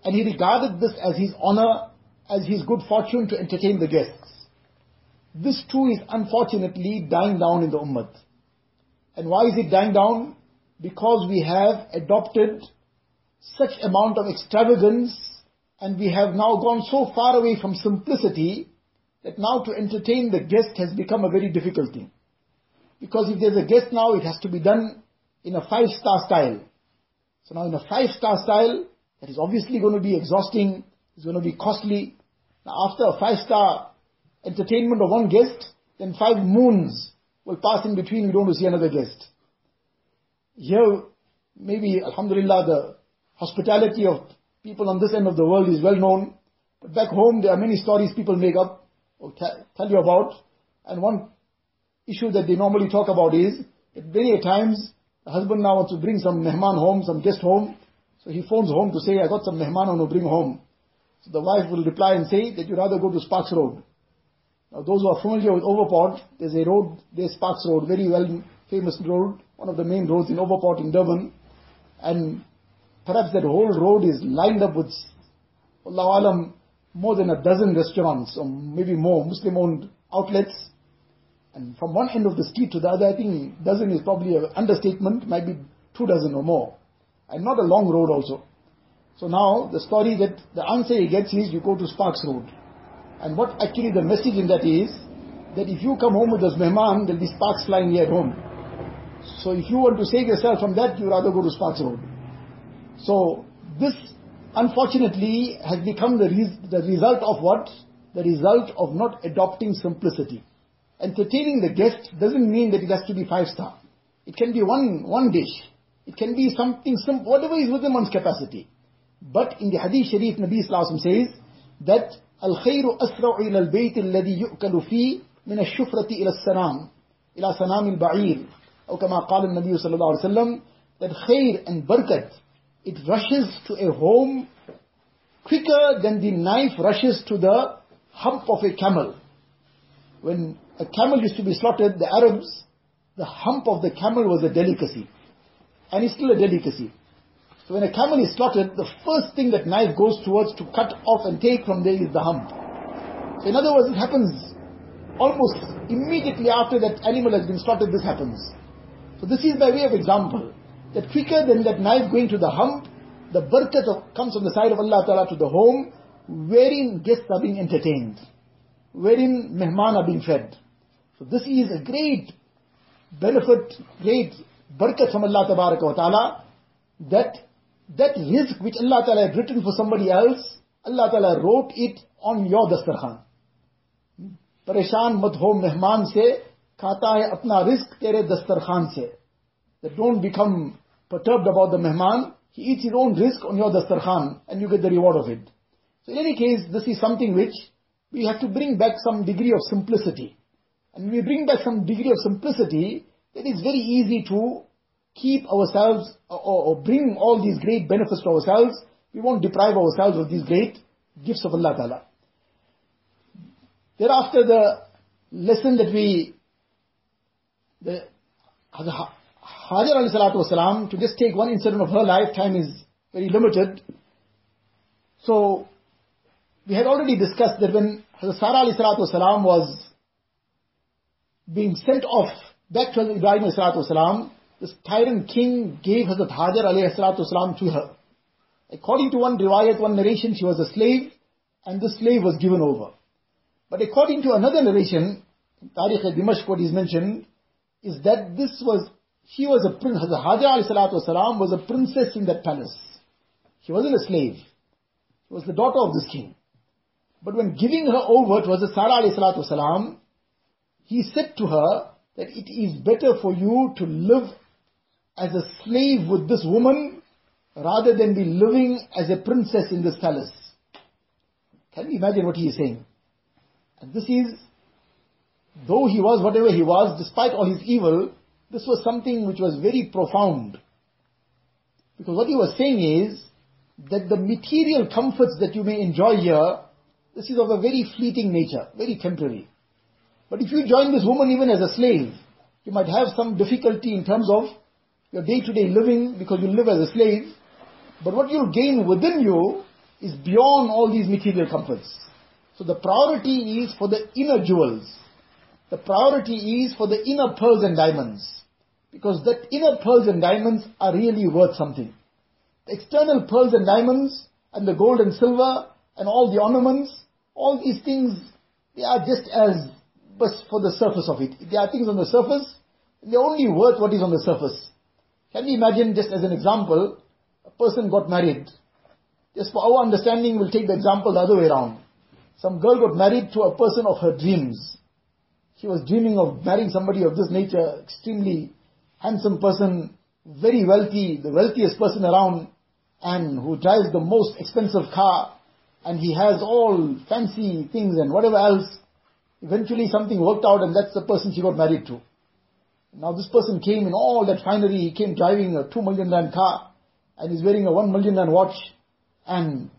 And he regarded this as his honor, as his good fortune to entertain the guests. This too is unfortunately dying down in the ummah. And why is it dying down? Because we have adopted such amount of extravagance and we have now gone so far away from simplicity that now to entertain the guest has become a very difficult thing. Because if there's a guest now, it has to be done in a five-star style. So now in a five-star style, that is obviously going to be exhausting, it's going to be costly. Now after a five-star entertainment of one guest, then five moons will pass in between, you don't want to see another guest. Here, maybe, alhamdulillah, the hospitality of people on this end of the world is well known. But back home, there are many stories people make up or tell you about. And one issue that they normally talk about is that many times the husband now wants to bring some mehman home, some guest home. So he phones home to say, I got some mehman I want to bring home. So the wife will reply and say that you'd rather go to Sparks Road. Now those who are familiar with Overport, there's a road, there's Sparks Road, very well famous road, one of the main roads in Overport in Durban. And perhaps that whole road is lined up with, Allah Alam, more than a dozen restaurants, or maybe more, Muslim-owned outlets. And from one end of the street to the other, I think dozen is probably an understatement, might be two dozen or more. And not a long road also. So now, the story that, the answer he gets is, you go to Sparks Road. And what actually the message in that is, that if you come home with those mehman, there'll be sparks flying here at home. So if you want to save yourself from that, you rather go to Sparks Road. So this, unfortunately, has become the, res- the result of what? The result of not adopting simplicity Entertaining the guest doesn't mean that it has to be five star. It can be one, one dish. It can be something, some, whatever is within one's capacity. But in the Hadith Sharif, Nabi Sallallahu says that الخير أسرع إلى البيت الذي يؤكل فيه من الشفرة إلى السنام إلى سنام البعير أو كما قال النبي صلى الله عليه وسلم that khair and barakat it rushes to a home quicker than the knife rushes to the hump of a camel. When a camel used to be slaughtered, the Arabs, the hump of the camel was a delicacy. And it's still a delicacy. So when a camel is slaughtered, the first thing that knife goes towards to cut off and take from there is the hump. So in other words, it happens almost immediately after that animal has been slaughtered, this happens. So this is by way of example, that quicker than that knife going to the hump, the barakat of, comes from the side of Allah Ta'ala to the home, wherein guests are being entertained, wherein mehman are being fed. So this is a great benefit, great barakat from Allah Ta'ala, that that risk which Allah Ta'ala had written for somebody else, Allah Ta'ala wrote it on your dastarkhan. परेशान मत हो मेहमान से खाता है अपना risk तेरे दस्तरखान से don't become perturbed about the mehman. He eats his own risk on your dastarkhan and you get the reward of it. So in any case, this is something which we have to bring back some degree of simplicity. And we bring back some degree of simplicity, then it's very easy to keep ourselves or, or bring all these great benefits to ourselves. We won't deprive ourselves of these great gifts of Allah Ta'ala. Thereafter, the lesson that we, the Hajar alayhi salatu wasalam, to just take one incident of her life, time is very limited. So, we had already discussed that when Hazrat Sarah alayhi salatu wasalam was being sent off back to Ibrahim salatu this tyrant king gave Hazrat Hajar alayhi to her. According to one riwayat, one narration, she was a slave, and the slave was given over. But according to another narration, Tarikh al Dimashq, what is mentioned, is that this was, she was a prince, Hazrat Hajar salatu was a princess in that palace. She wasn't a slave. She was the daughter of this king. But when giving her over to Hazrat Sarah salam, he said to her that it is better for you to live as a slave with this woman rather than be living as a princess in this palace. Can you imagine what he is saying? And this is, though he was whatever he was, despite all his evil, this was something which was very profound. Because what he was saying is, that the material comforts that you may enjoy here, this is of a very fleeting nature, very temporary. But if you join this woman even as a slave, you might have some difficulty in terms of your day-to-day living because you live as a slave. But what you'll gain within you is beyond all these material comforts. So the priority is for the inner jewels. The priority is for the inner pearls and diamonds. Because that inner pearls and diamonds are really worth something. The external pearls and diamonds and the gold and silver and all the ornaments, all these things, they are just as for the surface of it. There are things on the surface, they're only worth what is on the surface. Can you imagine, just as an example, a person got married. Just for our understanding, we'll take the example the other way around. Some girl got married to a person of her dreams. She was dreaming of marrying somebody of this nature, extremely handsome person, very wealthy, the wealthiest person around, and who drives the most expensive car, and he has all fancy things and whatever else. Eventually something worked out and that's the person she got married to. Now this person came in all that finery, he came driving a two million rand car, and he's wearing a one million rand watch, and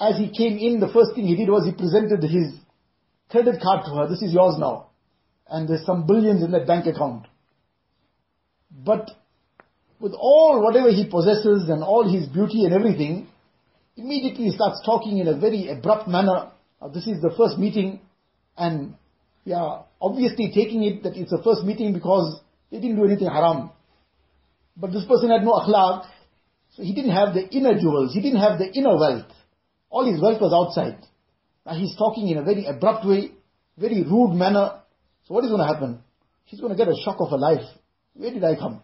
as he came in, the first thing he did was he presented his credit card to her. This is yours now. And there's some billions in that bank account. But with all whatever he possesses and all his beauty and everything, immediately he starts talking in a very abrupt manner. Now, this is the first meeting and yeah, obviously taking it that it's the first meeting because they didn't do anything haram. But this person had no akhlaq, so he didn't have the inner jewels, he didn't have the inner wealth. All his wealth was outside. Now he's talking in a very abrupt way, very rude manner. So what is going to happen? She's going to get a shock of her life. Where did I come?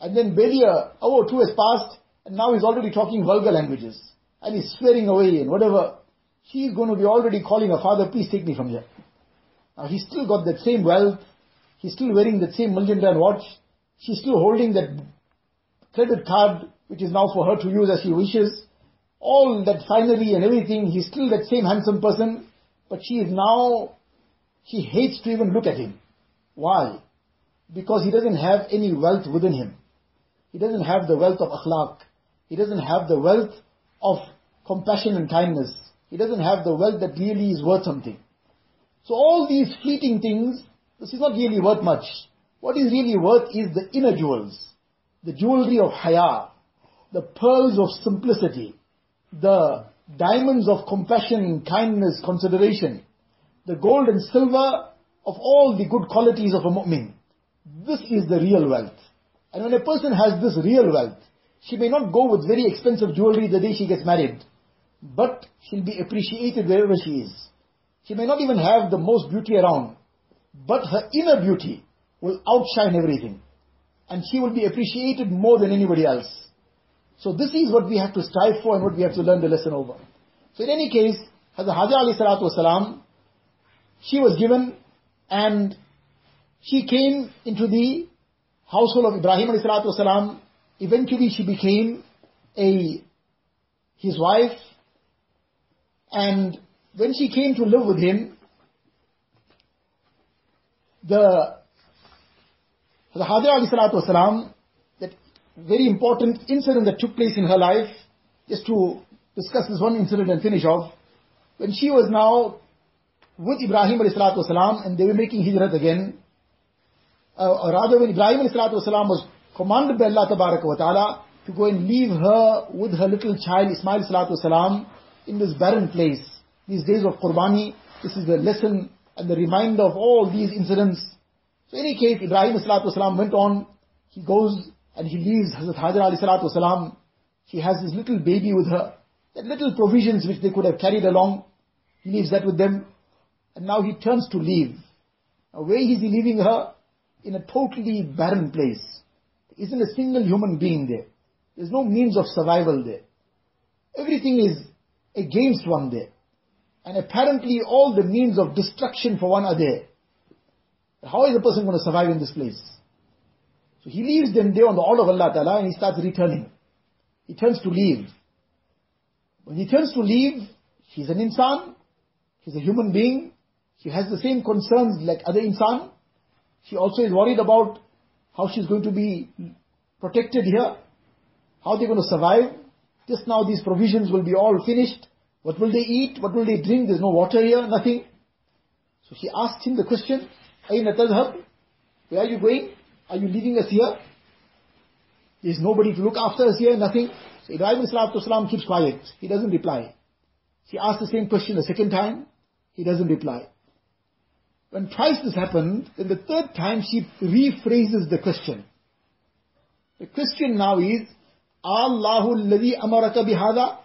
And then barely a hour or two has passed, and now he's already talking vulgar languages. And he's swearing away and whatever. She's going to be already calling her father, please take me from here. Now he's still got that same wealth. He's still wearing that same million rand watch. She's still holding that credit card, which is now for her to use as she wishes all that finery and everything, he's still that same handsome person, but she is now, she hates to even look at him. Why? Because he doesn't have any wealth within him. He doesn't have the wealth of akhlaq. He doesn't have the wealth of compassion and kindness. He doesn't have the wealth that really is worth something. So all these fleeting things, this is not really worth much. What is really worth is the inner jewels. The jewelry of haya. The pearls of simplicity the diamonds of compassion, kindness, consideration. the gold and silver of all the good qualities of a mu'min. This is the real wealth. And when a person has this real wealth, she may not go with very expensive jewelry the day she gets married, but she'll be appreciated wherever she is. She may not even have the most beauty around, but her inner beauty will outshine everything. And she will be appreciated more than anybody else. So this is what we have to strive for and what we have to learn the lesson over. So in any case, Hazrat Hajar Ali Salatu Wasalam, she was given and she came into the household of Ibrahim Ali Salatu Wasalam. Eventually she became a, his wife and when she came to live with him, the the Ali Wasalam, that very important incident that took place in her life, just to discuss this one incident and finish off. When she was now with Ibrahim Wasalam and they were making hijrat again, uh, or rather when Ibrahim Wasalam was commanded by Allah Ta'ala to go and leave her with her little child Ismail Wasalam in this barren place. These days of Qurbani, this is the lesson and the reminder of all these incidents. So in any case, Ibrahim wasalam went on, he goes and he leaves Hazrat Hajar wasalam. She has this little baby with her, that little provisions which they could have carried along. He leaves that with them. And now he turns to leave. Now where is he leaving her? In a totally barren place. There isn't a single human being there. There's no means of survival there. Everything is against one there. And apparently all the means of destruction for one are there. How is a person going to survive in this place? So he leaves them there on the order of Allah Ta'ala and he starts returning. He turns to leave. When he turns to leave, he's an insan, he's a human being, he has the same concerns like other insan. She also is worried about how she's going to be protected here, how they're going to survive. Just now these provisions will be all finished. What will they eat? What will they drink? There's no water here, nothing. So she asked him the question, Aina tadhab? Where are you going? Are you leaving us here? There's nobody to look after us here, nothing. So Ibrahim Salam keeps quiet. He doesn't reply. She asked the same question a second time. He doesn't reply. When twice this happened, then the third time she rephrases the question. The question now is, Allahu alladhi amaraka bihada?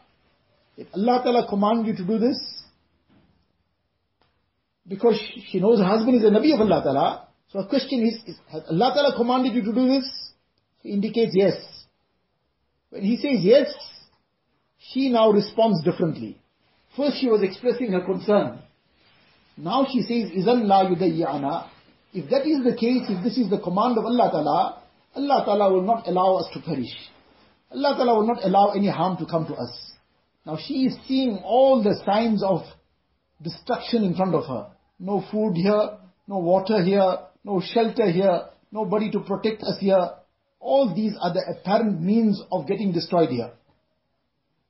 If Allah Ta'ala command you to do this, because she knows her husband is a Nabi of Allah Ta'ala, so her question is, is has Allah Ta'ala commanded you to do this? He indicates yes. When he says yes, she now responds differently. First she was expressing her concern. Now she says, إِذَنْ لَا يُدَيِّعَنَا If that is the case, if this is the command of Allah Ta'ala, Allah Ta'ala will not allow us to perish. Allah Ta'ala will not allow any harm to come to us. Now she is seeing all the signs of destruction in front of her. No food here, no water here, no shelter here, nobody to protect us here. All these are the apparent means of getting destroyed here.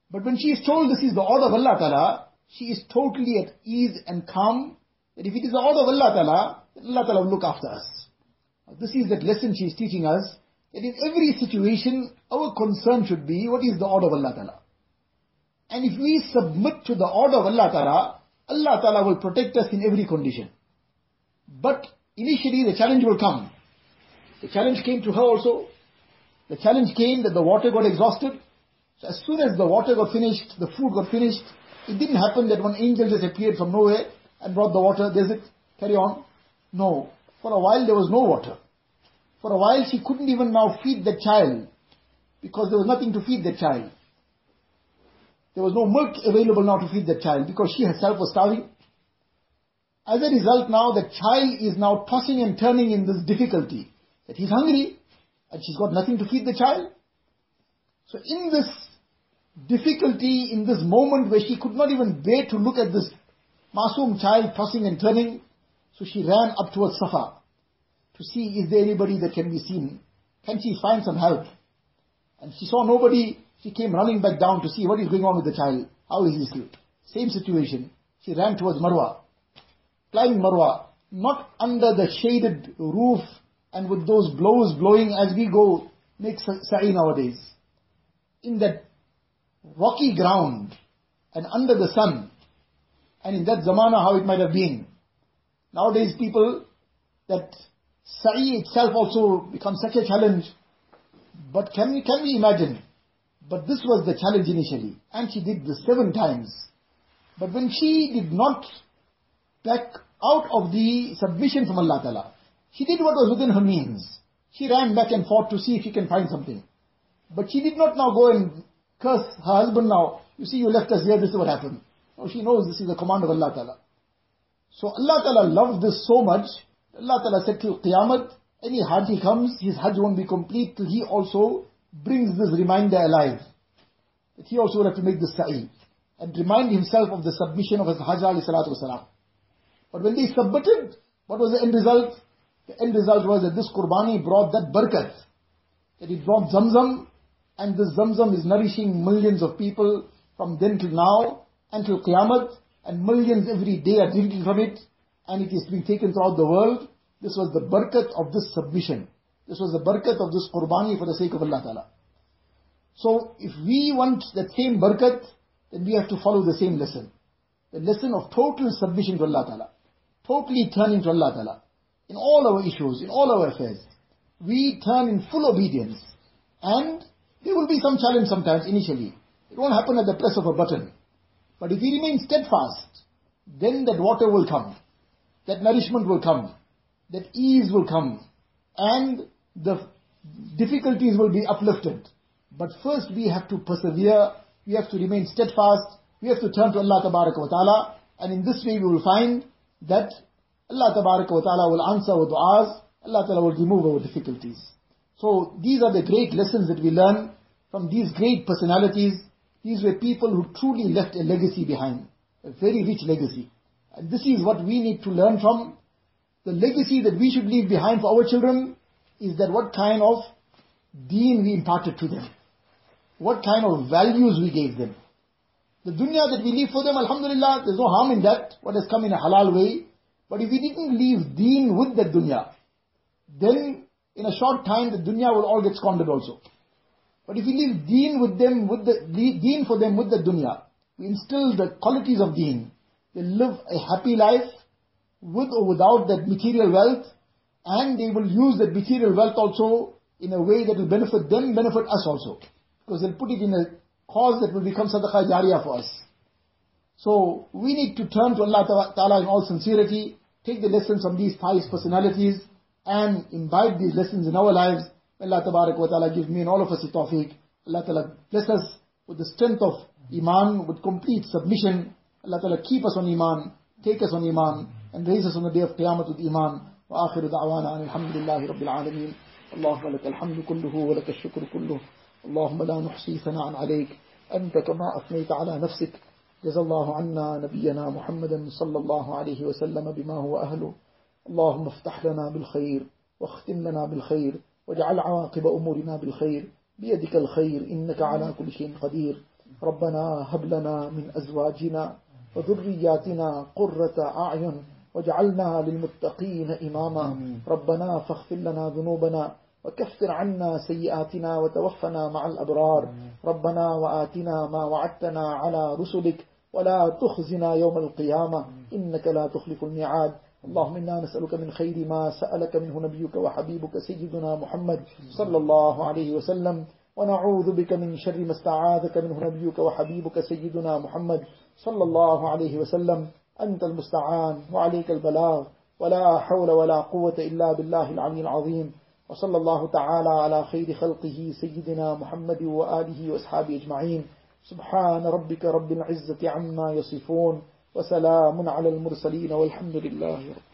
But when she is told this is the order of Allah Ta'ala, she is totally at ease and calm that if it is the order of Allah Ta'ala, Allah Ta'ala will look after us. This is that lesson she is teaching us, that in every situation, our concern should be, what is the order of Allah Ta'ala? And if we submit to the order of Allah Ta'ala, Allah Ta'ala will protect us in every condition. But initially the challenge will come. The challenge came to her also. The challenge came that the water got exhausted. So as soon as the water got finished, the food got finished, it didn't happen that one angel just appeared from nowhere and brought the water. There's it. Carry on. No. For a while there was no water. For a while she couldn't even now feed the child because there was nothing to feed the child. There was no milk available now to feed the child because she herself was starving. As a result now, the child is now tossing and turning in this difficulty. That he's hungry and she's got nothing to feed the child. So in this difficulty, in this moment where she could not even bear to look at this Masoom child tossing and turning, so she ran up towards Safa to see is there anybody that can be seen. Can she find some help? And she saw nobody she came running back down to see what is going on with the child. How is he? Same situation. She ran towards Marwa. Climbing Marwa. Not under the shaded roof and with those blows blowing as we go make sa'i nowadays. In that rocky ground and under the sun. And in that zamana how it might have been. Nowadays people, that sa'i itself also becomes such a challenge. But can we, can we imagine? But this was the challenge initially. And she did this seven times. But when she did not back out of the submission from Allah Ta'ala, she did what was within her means. She ran back and forth to see if she can find something. But she did not now go and curse her husband now. You see, you left us here, this is what happened. No, she knows this is the command of Allah Ta'ala. So Allah Ta'ala loved this so much, Allah Ta'ala said till Qiyamah, any Haji comes, his Hajj won't be complete till he also brings this reminder alive. That he also will have to make this sa'i. And remind himself of the submission of his Hajj alayhi salatu wasalam. But when they submitted, what was the end result? The end result was that this Qurbani brought that barakat. That it brought Zamzam, and this Zamzam is nourishing millions of people from then till now, until Qiyamah, and millions every day are drinking from it, and it is being taken throughout the world. This was the barakat of this submission. This was the barakat of this qurbani for the sake of Allah Ta'ala. So, if we want that same barakat, then we have to follow the same lesson. The lesson of total submission to Allah Ta'ala. Totally turning to Allah Ta'ala. In all our issues, in all our affairs. We turn in full obedience. And there will be some challenge sometimes initially. It won't happen at the press of a button. But if we remain steadfast, then that water will come, that nourishment will come, that ease will come, and the difficulties will be uplifted. But first we have to persevere, we have to remain steadfast, we have to turn to Allah wa ta'ala, and in this way we will find that Allah wa ta'ala will answer our du'as, Allah ta'ala will remove our difficulties. So these are the great lessons that we learn from these great personalities. These were people who truly left a legacy behind, a very rich legacy. And this is what we need to learn from. The legacy that we should leave behind for our children is that what kind of deen we imparted to them. What kind of values we gave them. The dunya that we leave for them, alhamdulillah, there's no harm in that, what has come in a halal way. But if we didn't leave deen with the dunya, then in a short time the dunya will all get squandered also. But if we leave deen with them, with the deen for them with the dunya, we instill the qualities of deen. They live a happy life with or without that material wealth, and they will use that material wealth also in a way that will benefit them, benefit us also. Because they'll put it in a cause that will become sadaqah jariyah for us. So we need to turn to Allah Ta'ala in all sincerity, take the lessons from these pious personalities, and imbibe these lessons in our lives. Allah Ta'ala give me and all of us a tawfiq. Allah Ta'ala bless us with the strength of iman, with complete submission. Allah Ta'ala keep us on iman, take us on iman, and raise us on the day of Qiyamah with iman. وآخر دعوانا أن الحمد لله رب العالمين. اللهم لك الحمد كله ولك الشكر كله. اللهم لا نحصي ثناء عليك. أنت كما أثنيت على نفسك. جزا الله عنا نبينا محمدا صلى الله عليه وسلم بما هو أهله. اللهم افتح لنا بالخير واختم لنا بالخير واجعل عواقب أمورنا بالخير. بيدك الخير إنك على كل شيء قدير. ربنا هب لنا من أزواجنا وذرياتنا قرة أعين. واجعلنا للمتقين إماما. ربنا فاغفر لنا ذنوبنا وكفر عنا سيئاتنا وتوفنا مع الأبرار. ربنا وآتنا ما وعدتنا على رسلك ولا تخزنا يوم القيامة. إنك لا تخلف الميعاد. اللهم إنا نسألك من خير ما سألك منه نبيك وحبيبك سيدنا محمد صلى الله عليه وسلم. ونعوذ بك من شر ما استعاذك منه نبيك وحبيبك سيدنا محمد صلى الله عليه وسلم. أنت المستعان وعليك البلاغ ولا حول ولا قوة إلا بالله العلي العظيم. وصلى الله تعالى على خير خلقه سيدنا محمد وآله وأصحابه أجمعين. سبحان ربك رب العزة عما يصفون وسلام على المرسلين والحمد لله رب